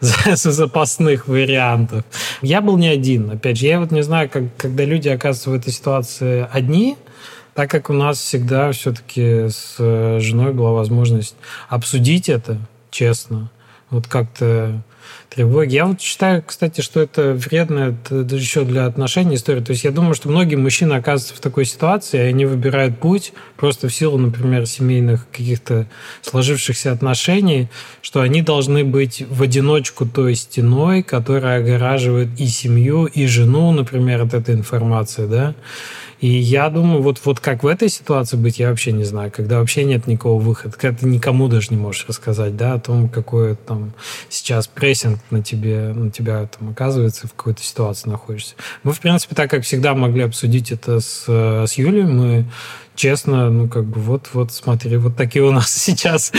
запасных вариантов. Я был не один. Опять же, я вот не знаю, как, когда люди оказываются в этой ситуации одни, так как у нас всегда все-таки с э, женой была возможность обсудить это честно, вот как-то тревоги. Я вот считаю, кстати, что это вредно это еще для отношений история. То есть я думаю, что многие мужчины оказываются в такой ситуации, и они выбирают путь просто в силу, например, семейных каких-то сложившихся отношений, что они должны быть в одиночку той стеной, которая огораживает и семью, и жену, например, от этой информации, да. И я думаю, вот, вот как в этой ситуации быть, я вообще не знаю, когда вообще нет никакого выхода, когда ты никому даже не можешь рассказать, да, о том, какой там сейчас прессинг на тебе, на тебя там оказывается, в какой-то ситуации находишься. Мы, в принципе, так как всегда могли обсудить это с, с Юлей, мы честно, ну, как бы, вот, вот, смотри, вот такие у нас сейчас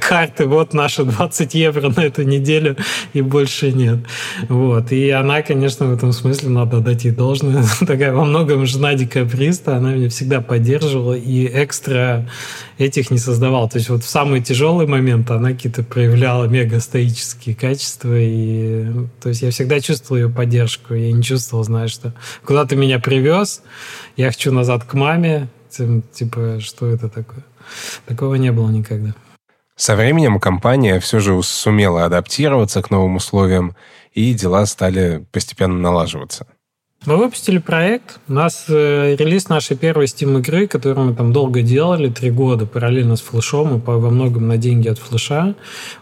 карты, вот наши 20 евро на эту неделю, и больше нет. Вот. И она, конечно, в этом смысле, надо дать ей должное, такая во многом жена декабриста, она меня всегда поддерживала и экстра этих не создавала. То есть вот в самые тяжелые моменты она какие-то проявляла мега стоические качества, и то есть я всегда чувствовал ее поддержку, я не чувствовал, знаешь, что куда ты меня привез, я хочу назад к маме, типа, что это такое. Такого не было никогда. Со временем компания все же сумела адаптироваться к новым условиям, и дела стали постепенно налаживаться. Мы выпустили проект. У нас э, релиз нашей первой Steam игры, которую мы там долго делали, три года параллельно с флешом и по, во многом на деньги от флеша.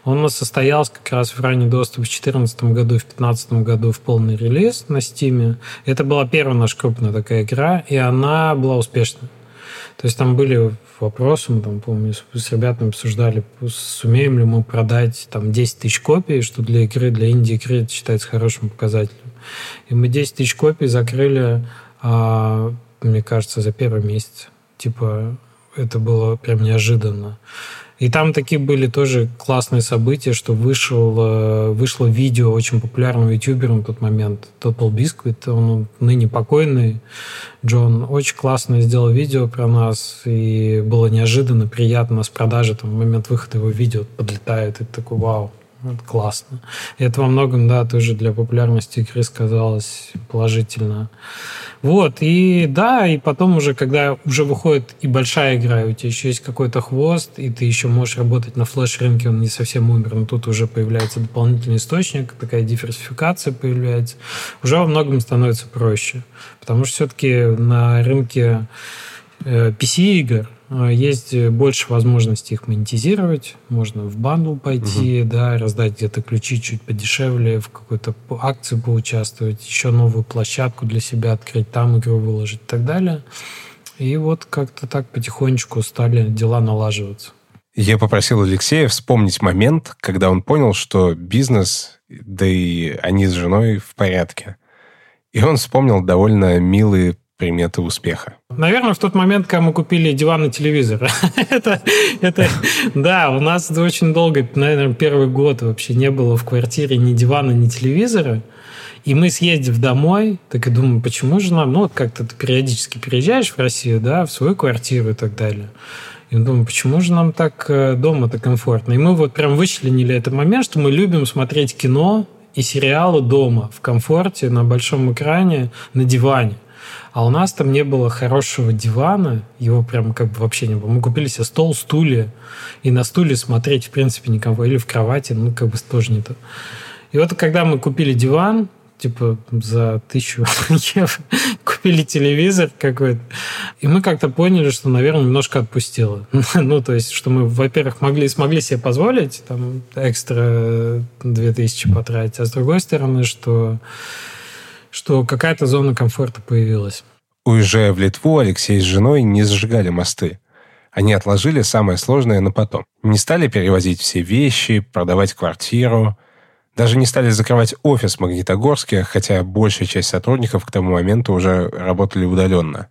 Он у нас состоялся как раз в ранний доступ в 2014 году и в 2015 году в полный релиз на Steam. Это была первая наша крупная такая игра, и она была успешной. То есть там были вопросы, мы там, помню, с, ребятами обсуждали, сумеем ли мы продать там 10 тысяч копий, что для игры, для инди-игры это считается хорошим показателем. И мы 10 тысяч копий закрыли, а, мне кажется, за первый месяц. Типа, это было прям неожиданно. И там такие были тоже классные события, что вышел, вышло видео очень популярного ютубера на тот момент, Total Biscuit, он ныне покойный, Джон, очень классно сделал видео про нас, и было неожиданно приятно с продажи, там, в момент выхода его видео подлетает, и такой, вау, это классно. И это во многом, да, тоже для популярности игры сказалось положительно. Вот, и да, и потом уже, когда уже выходит и большая игра, и у тебя еще есть какой-то хвост, и ты еще можешь работать на флеш-рынке, он не совсем умер, но тут уже появляется дополнительный источник, такая диверсификация появляется, уже во многом становится проще. Потому что все-таки на рынке PC-игр э, а, есть больше возможностей их монетизировать. Можно в бандл пойти, угу. да, раздать где-то ключи чуть подешевле, в какой-то акции поучаствовать, еще новую площадку для себя открыть, там игру выложить и так далее. И вот как-то так потихонечку стали дела налаживаться. Я попросил Алексея вспомнить момент, когда он понял, что бизнес, да и они с женой в порядке. И он вспомнил довольно милые приметы успеха? Наверное, в тот момент, когда мы купили диван и телевизор. это, это, да, у нас очень долго, наверное, первый год вообще не было в квартире ни дивана, ни телевизора. И мы, съездив домой, так и думаем, почему же нам, ну, вот как-то ты периодически приезжаешь в Россию, да, в свою квартиру и так далее. И думаю, почему же нам так э, дома-то комфортно? И мы вот прям вычленили этот момент, что мы любим смотреть кино и сериалы дома, в комфорте, на большом экране, на диване. А у нас там не было хорошего дивана, его прям как бы вообще не было. Мы купили себе стол, стулья, и на стуле смотреть, в принципе, никого. Или в кровати, ну, как бы тоже не то. И вот когда мы купили диван, типа за тысячу евро купили телевизор какой-то. И мы как-то поняли, что, наверное, немножко отпустило. ну, то есть, что мы, во-первых, могли, смогли себе позволить там экстра 2000 потратить, а с другой стороны, что что какая-то зона комфорта появилась. Уезжая в Литву, Алексей с женой не зажигали мосты. Они отложили самое сложное на потом. Не стали перевозить все вещи, продавать квартиру. Даже не стали закрывать офис в Магнитогорске, хотя большая часть сотрудников к тому моменту уже работали удаленно.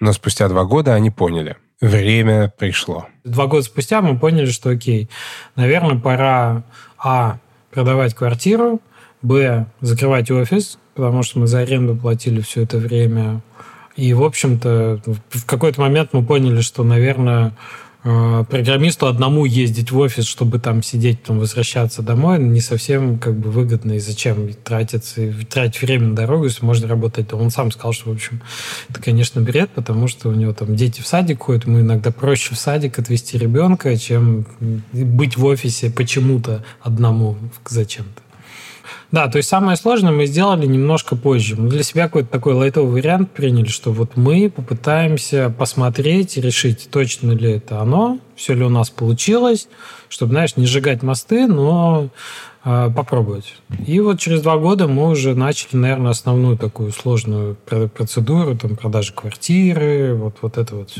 Но спустя два года они поняли – время пришло. Два года спустя мы поняли, что окей, наверное, пора а. продавать квартиру, б. закрывать офис, потому что мы за аренду платили все это время. И, в общем-то, в какой-то момент мы поняли, что, наверное, э, программисту одному ездить в офис, чтобы там сидеть, потом возвращаться домой, не совсем как бы выгодно. И зачем тратиться, тратить время на дорогу, если можно работать Он сам сказал, что, в общем, это, конечно, бред, потому что у него там дети в садик ходят, ему иногда проще в садик отвезти ребенка, чем быть в офисе почему-то одному зачем-то. Да, то есть самое сложное мы сделали немножко позже. Мы для себя какой-то такой лайтовый вариант приняли, что вот мы попытаемся посмотреть решить, точно ли это оно, все ли у нас получилось, чтобы, знаешь, не сжигать мосты, но э, попробовать. И вот через два года мы уже начали, наверное, основную такую сложную процедуру, там, продажи квартиры, вот, вот это вот.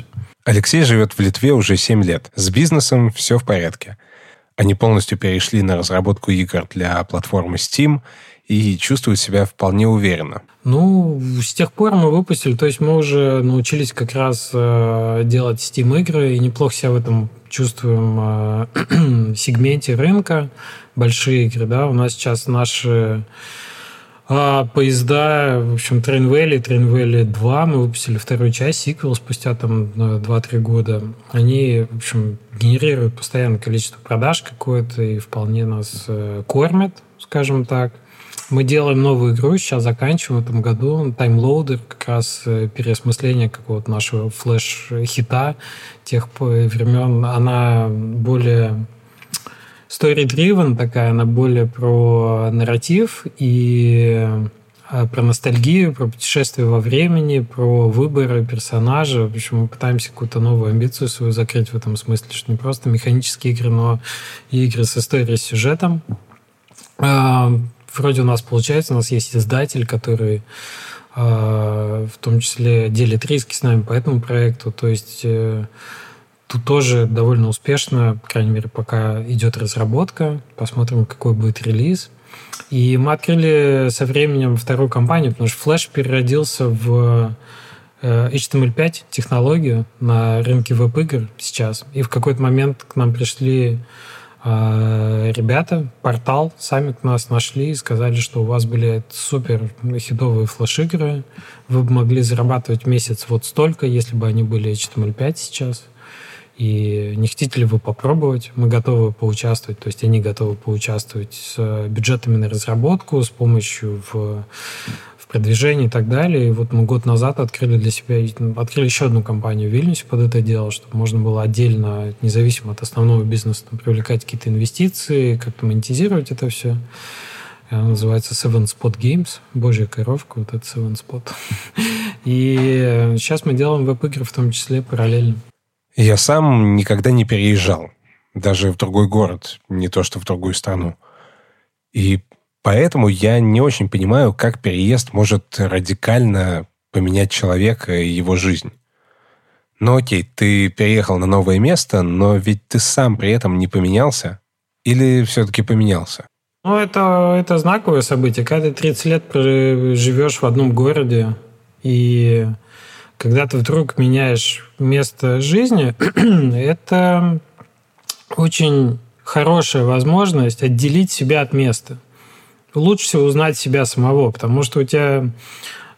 Алексей живет в Литве уже 7 лет. С бизнесом все в порядке. Они полностью перешли на разработку игр для платформы Steam и чувствуют себя вполне уверенно. Ну, с тех пор мы выпустили, то есть мы уже научились как раз э, делать Steam игры и неплохо себя в этом чувствуем э, сегменте рынка, большие игры, да, у нас сейчас наши а поезда, в общем, Train Valley, Train Valley 2, мы выпустили вторую часть, сиквел спустя там 2-3 года. Они, в общем, генерируют постоянное количество продаж какое-то и вполне нас э, кормят, скажем так. Мы делаем новую игру, сейчас заканчиваем в этом году. Таймлоудер, как раз э, переосмысление какого-то нашего флеш-хита тех времен. Она более story-driven такая, она более про нарратив и э, про ностальгию, про путешествие во времени, про выборы персонажа. В общем, мы пытаемся какую-то новую амбицию свою закрыть в этом смысле, что не просто механические игры, но и игры с историей, с сюжетом. А, вроде у нас получается, у нас есть издатель, который а, в том числе делит риски с нами по этому проекту. То есть э, Тут тоже довольно успешно, по крайней мере, пока идет разработка. Посмотрим, какой будет релиз. И мы открыли со временем вторую компанию, потому что Flash переродился в э, HTML5 технологию на рынке веб-игр сейчас. И в какой-то момент к нам пришли э, ребята, портал, сами к нас нашли и сказали, что у вас были супер хитовые флеш-игры, вы бы могли зарабатывать месяц вот столько, если бы они были HTML5 сейчас. И не хотите ли вы попробовать? Мы готовы поучаствовать, то есть они готовы поучаствовать с бюджетами на разработку, с помощью в, в продвижении и так далее. И вот мы год назад открыли для себя, открыли еще одну компанию в Вильнюсе под это дело, чтобы можно было отдельно, независимо от основного бизнеса, там, привлекать какие-то инвестиции, как-то монетизировать это все. Она называется Seven Spot Games. Божья коровка, вот это Seven Spot. И сейчас мы делаем веб-игры в том числе параллельно. Я сам никогда не переезжал, даже в другой город, не то что в другую страну. И поэтому я не очень понимаю, как переезд может радикально поменять человека и его жизнь. Ну окей, ты переехал на новое место, но ведь ты сам при этом не поменялся? Или все-таки поменялся? Ну, это, это знаковое событие. Когда ты 30 лет живешь в одном городе, и когда ты вдруг меняешь место жизни, это очень хорошая возможность отделить себя от места. Лучше всего узнать себя самого, потому что у тебя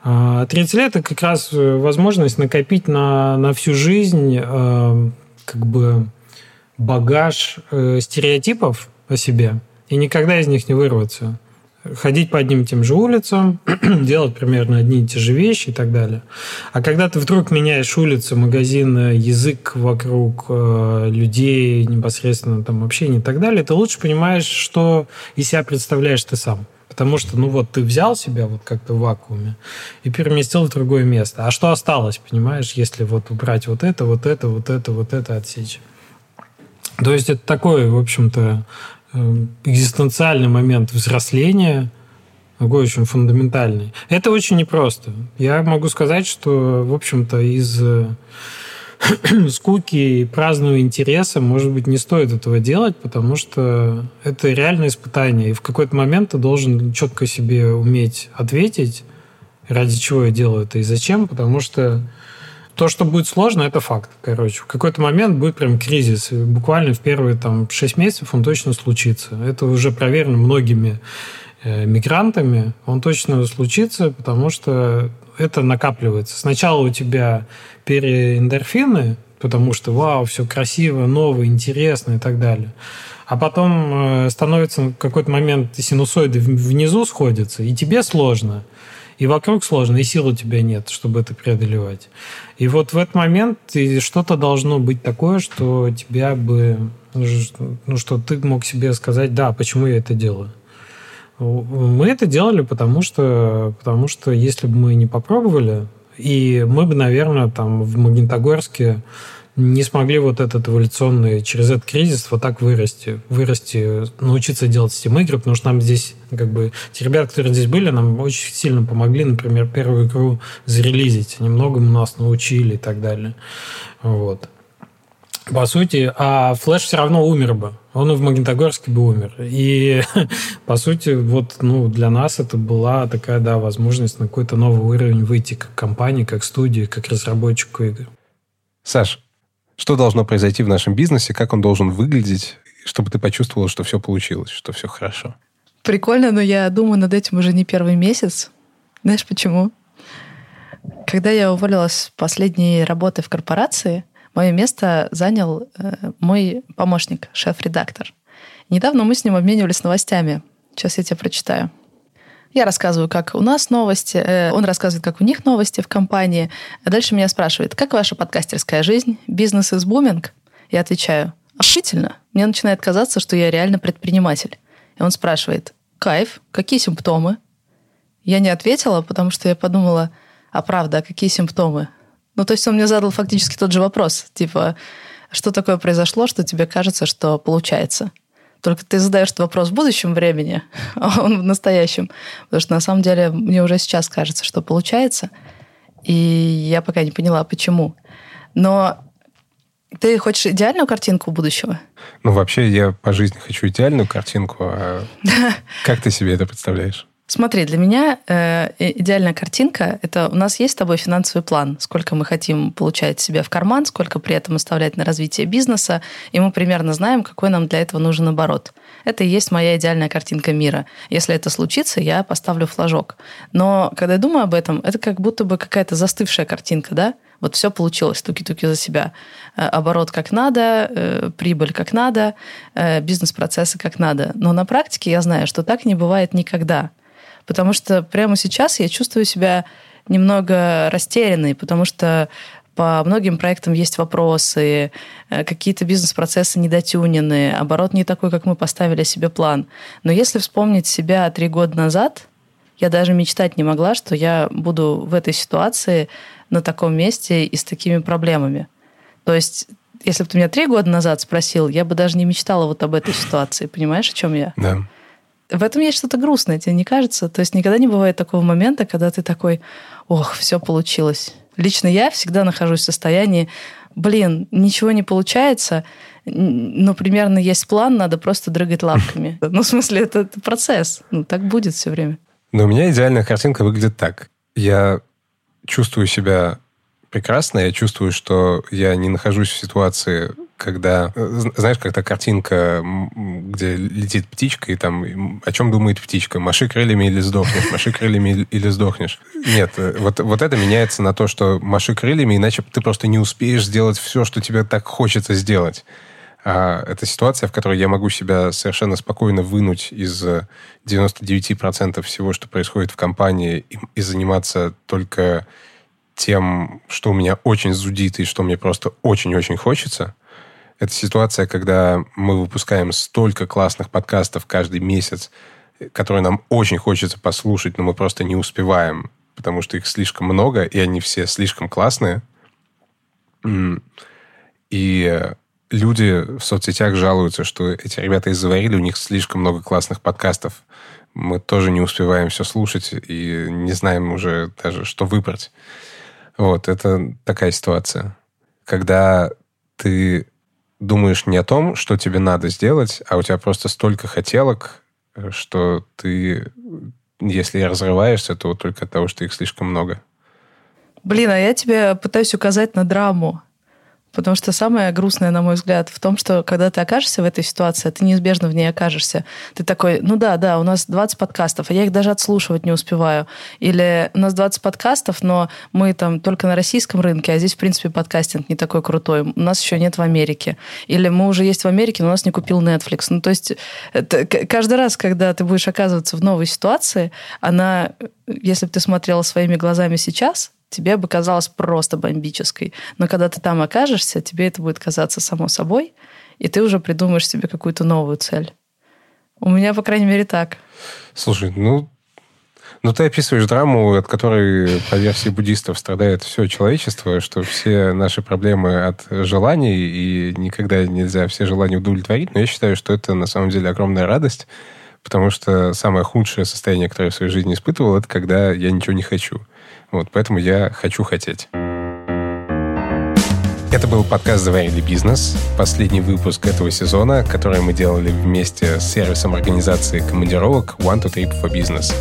30 а, лет – это как раз возможность накопить на, на всю жизнь а, как бы багаж э, стереотипов о себе и никогда из них не вырваться ходить по одним и тем же улицам, делать примерно одни и те же вещи и так далее. А когда ты вдруг меняешь улицу, магазин, язык вокруг э, людей, непосредственно там общение и так далее, ты лучше понимаешь, что из себя представляешь ты сам. Потому что, ну вот, ты взял себя вот как-то в вакууме и переместил в другое место. А что осталось, понимаешь, если вот убрать вот это, вот это, вот это, вот это отсечь? То есть это такое, в общем-то, экзистенциальный момент взросления, такой очень фундаментальный. Это очень непросто. Я могу сказать, что, в общем-то, из э, скуки и праздного интереса, может быть, не стоит этого делать, потому что это реальное испытание. И в какой-то момент ты должен четко себе уметь ответить, ради чего я делаю это и зачем, потому что то, что будет сложно, это факт, короче. В какой-то момент будет прям кризис. И буквально в первые там 6 месяцев он точно случится. Это уже проверено многими э, мигрантами. Он точно случится, потому что это накапливается. Сначала у тебя переэндорфины, потому что вау, все красиво, ново, интересно и так далее. А потом э, становится в какой-то момент синусоиды внизу сходятся, и тебе сложно и вокруг сложно, и сил у тебя нет, чтобы это преодолевать. И вот в этот момент что-то должно быть такое, что тебя бы, ну, что ты мог себе сказать, да, почему я это делаю. Мы это делали, потому что, потому что если бы мы не попробовали, и мы бы, наверное, там в Магнитогорске не смогли вот этот эволюционный, через этот кризис вот так вырасти, вырасти, научиться делать Steam игры, потому что нам здесь, как бы, те ребята, которые здесь были, нам очень сильно помогли, например, первую игру зарелизить, они многому нас научили и так далее. Вот. По сути, а Флэш все равно умер бы. Он и в Магнитогорске бы умер. И, по сути, вот ну, для нас это была такая, да, возможность на какой-то новый уровень выйти как компания, как студия, как разработчику игр. Саш, что должно произойти в нашем бизнесе, как он должен выглядеть, чтобы ты почувствовала, что все получилось, что все хорошо? Прикольно, но я думаю над этим уже не первый месяц. Знаешь почему? Когда я уволилась с последней работы в корпорации, мое место занял э, мой помощник, шеф-редактор. Недавно мы с ним обменивались новостями. Сейчас я тебе прочитаю. Я рассказываю, как у нас новости, э, он рассказывает, как у них новости в компании. А дальше меня спрашивает, как ваша подкастерская жизнь? Бизнес из буминг? Я отвечаю, охуительно. Мне начинает казаться, что я реально предприниматель. И он спрашивает, кайф, какие симптомы? Я не ответила, потому что я подумала, а правда, а какие симптомы? Ну, то есть он мне задал фактически тот же вопрос, типа, что такое произошло, что тебе кажется, что получается? Только ты задаешь этот вопрос в будущем времени, а он в настоящем. Потому что на самом деле мне уже сейчас кажется, что получается. И я пока не поняла, почему. Но ты хочешь идеальную картинку будущего? Ну, вообще, я по жизни хочу идеальную картинку. А как ты себе это представляешь? Смотри, для меня э, идеальная картинка – это у нас есть с тобой финансовый план, сколько мы хотим получать себе в карман, сколько при этом оставлять на развитие бизнеса, и мы примерно знаем, какой нам для этого нужен оборот. Это и есть моя идеальная картинка мира. Если это случится, я поставлю флажок. Но когда я думаю об этом, это как будто бы какая-то застывшая картинка, да? Вот все получилось, туки-туки за себя. Э, оборот как надо, э, прибыль как надо, э, бизнес-процессы как надо. Но на практике я знаю, что так не бывает никогда – Потому что прямо сейчас я чувствую себя немного растерянной, потому что по многим проектам есть вопросы, э, какие-то бизнес-процессы недотюнены, оборот не такой, как мы поставили себе план. Но если вспомнить себя три года назад, я даже мечтать не могла, что я буду в этой ситуации на таком месте и с такими проблемами. То есть, если бы ты меня три года назад спросил, я бы даже не мечтала вот об этой ситуации. Понимаешь, о чем я? Да в этом есть что-то грустное, тебе не кажется? То есть никогда не бывает такого момента, когда ты такой, ох, все получилось. Лично я всегда нахожусь в состоянии, блин, ничего не получается, но примерно есть план, надо просто дрыгать лапками. Ну, в смысле, это, это процесс. Ну, так будет все время. Но у меня идеальная картинка выглядит так. Я чувствую себя прекрасно, я чувствую, что я не нахожусь в ситуации когда, э, знаешь, как-то картинка, где летит птичка, и там, о чем думает птичка? Маши крыльями или сдохнешь? Маши крыльями или сдохнешь? Нет, э, вот, вот это меняется на то, что маши крыльями, иначе ты просто не успеешь сделать все, что тебе так хочется сделать. А это ситуация, в которой я могу себя совершенно спокойно вынуть из 99% всего, что происходит в компании, и, и заниматься только тем, что у меня очень зудит и что мне просто очень-очень хочется – это ситуация, когда мы выпускаем столько классных подкастов каждый месяц, которые нам очень хочется послушать, но мы просто не успеваем, потому что их слишком много, и они все слишком классные. И люди в соцсетях жалуются, что эти ребята из заварили, у них слишком много классных подкастов. Мы тоже не успеваем все слушать и не знаем уже даже, что выбрать. Вот, это такая ситуация. Когда ты думаешь не о том, что тебе надо сделать, а у тебя просто столько хотелок, э, что ты, если разрываешься, то только от того, что их слишком много. Блин, а я тебе пытаюсь указать на драму. Потому что самое грустное, на мой взгляд, в том, что когда ты окажешься в этой ситуации, ты неизбежно в ней окажешься. Ты такой, ну да, да, у нас 20 подкастов, а я их даже отслушивать не успеваю. Или у нас 20 подкастов, но мы там только на российском рынке, а здесь, в принципе, подкастинг не такой крутой. У нас еще нет в Америке. Или мы уже есть в Америке, но у нас не купил Netflix. Ну, то есть это, каждый раз, когда ты будешь оказываться в новой ситуации, она, если бы ты смотрела своими глазами сейчас, тебе бы казалось просто бомбической. Но когда ты там окажешься, тебе это будет казаться само собой, и ты уже придумаешь себе какую-то новую цель. У меня, по крайней мере, так. Слушай, ну, ну ты описываешь драму, от которой, по версии буддистов, страдает все человечество, что все наши проблемы от желаний, и никогда нельзя все желания удовлетворить. Но я считаю, что это на самом деле огромная радость, потому что самое худшее состояние, которое я в своей жизни испытывал, это когда я ничего не хочу. Вот, поэтому я хочу хотеть. Это был подкаст «Заварили бизнес», последний выпуск этого сезона, который мы делали вместе с сервисом организации командировок One to Trip for Business.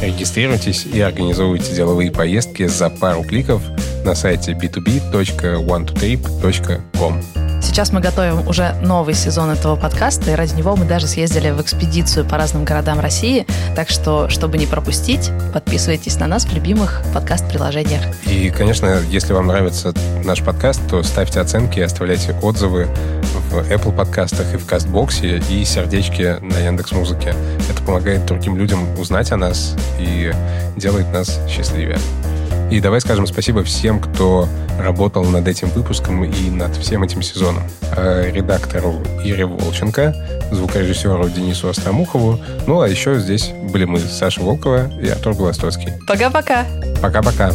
Регистрируйтесь и организовывайте деловые поездки за пару кликов на сайте b2b.one2trip.com. Сейчас мы готовим уже новый сезон этого подкаста, и ради него мы даже съездили в экспедицию по разным городам России. Так что, чтобы не пропустить, подписывайтесь на нас в любимых подкаст-приложениях. И, конечно, если вам нравится наш подкаст, то ставьте оценки и оставляйте отзывы в Apple подкастах и в Кастбоксе, и сердечки на Яндекс Музыке. Это помогает другим людям узнать о нас и делает нас счастливее. И давай скажем спасибо всем, кто работал над этим выпуском и над всем этим сезоном. Э, редактору Ире Волченко, звукорежиссеру Денису Остромухову. Ну, а еще здесь были мы, Саша Волкова и Артур Белостоцкий. Пока-пока. Пока-пока.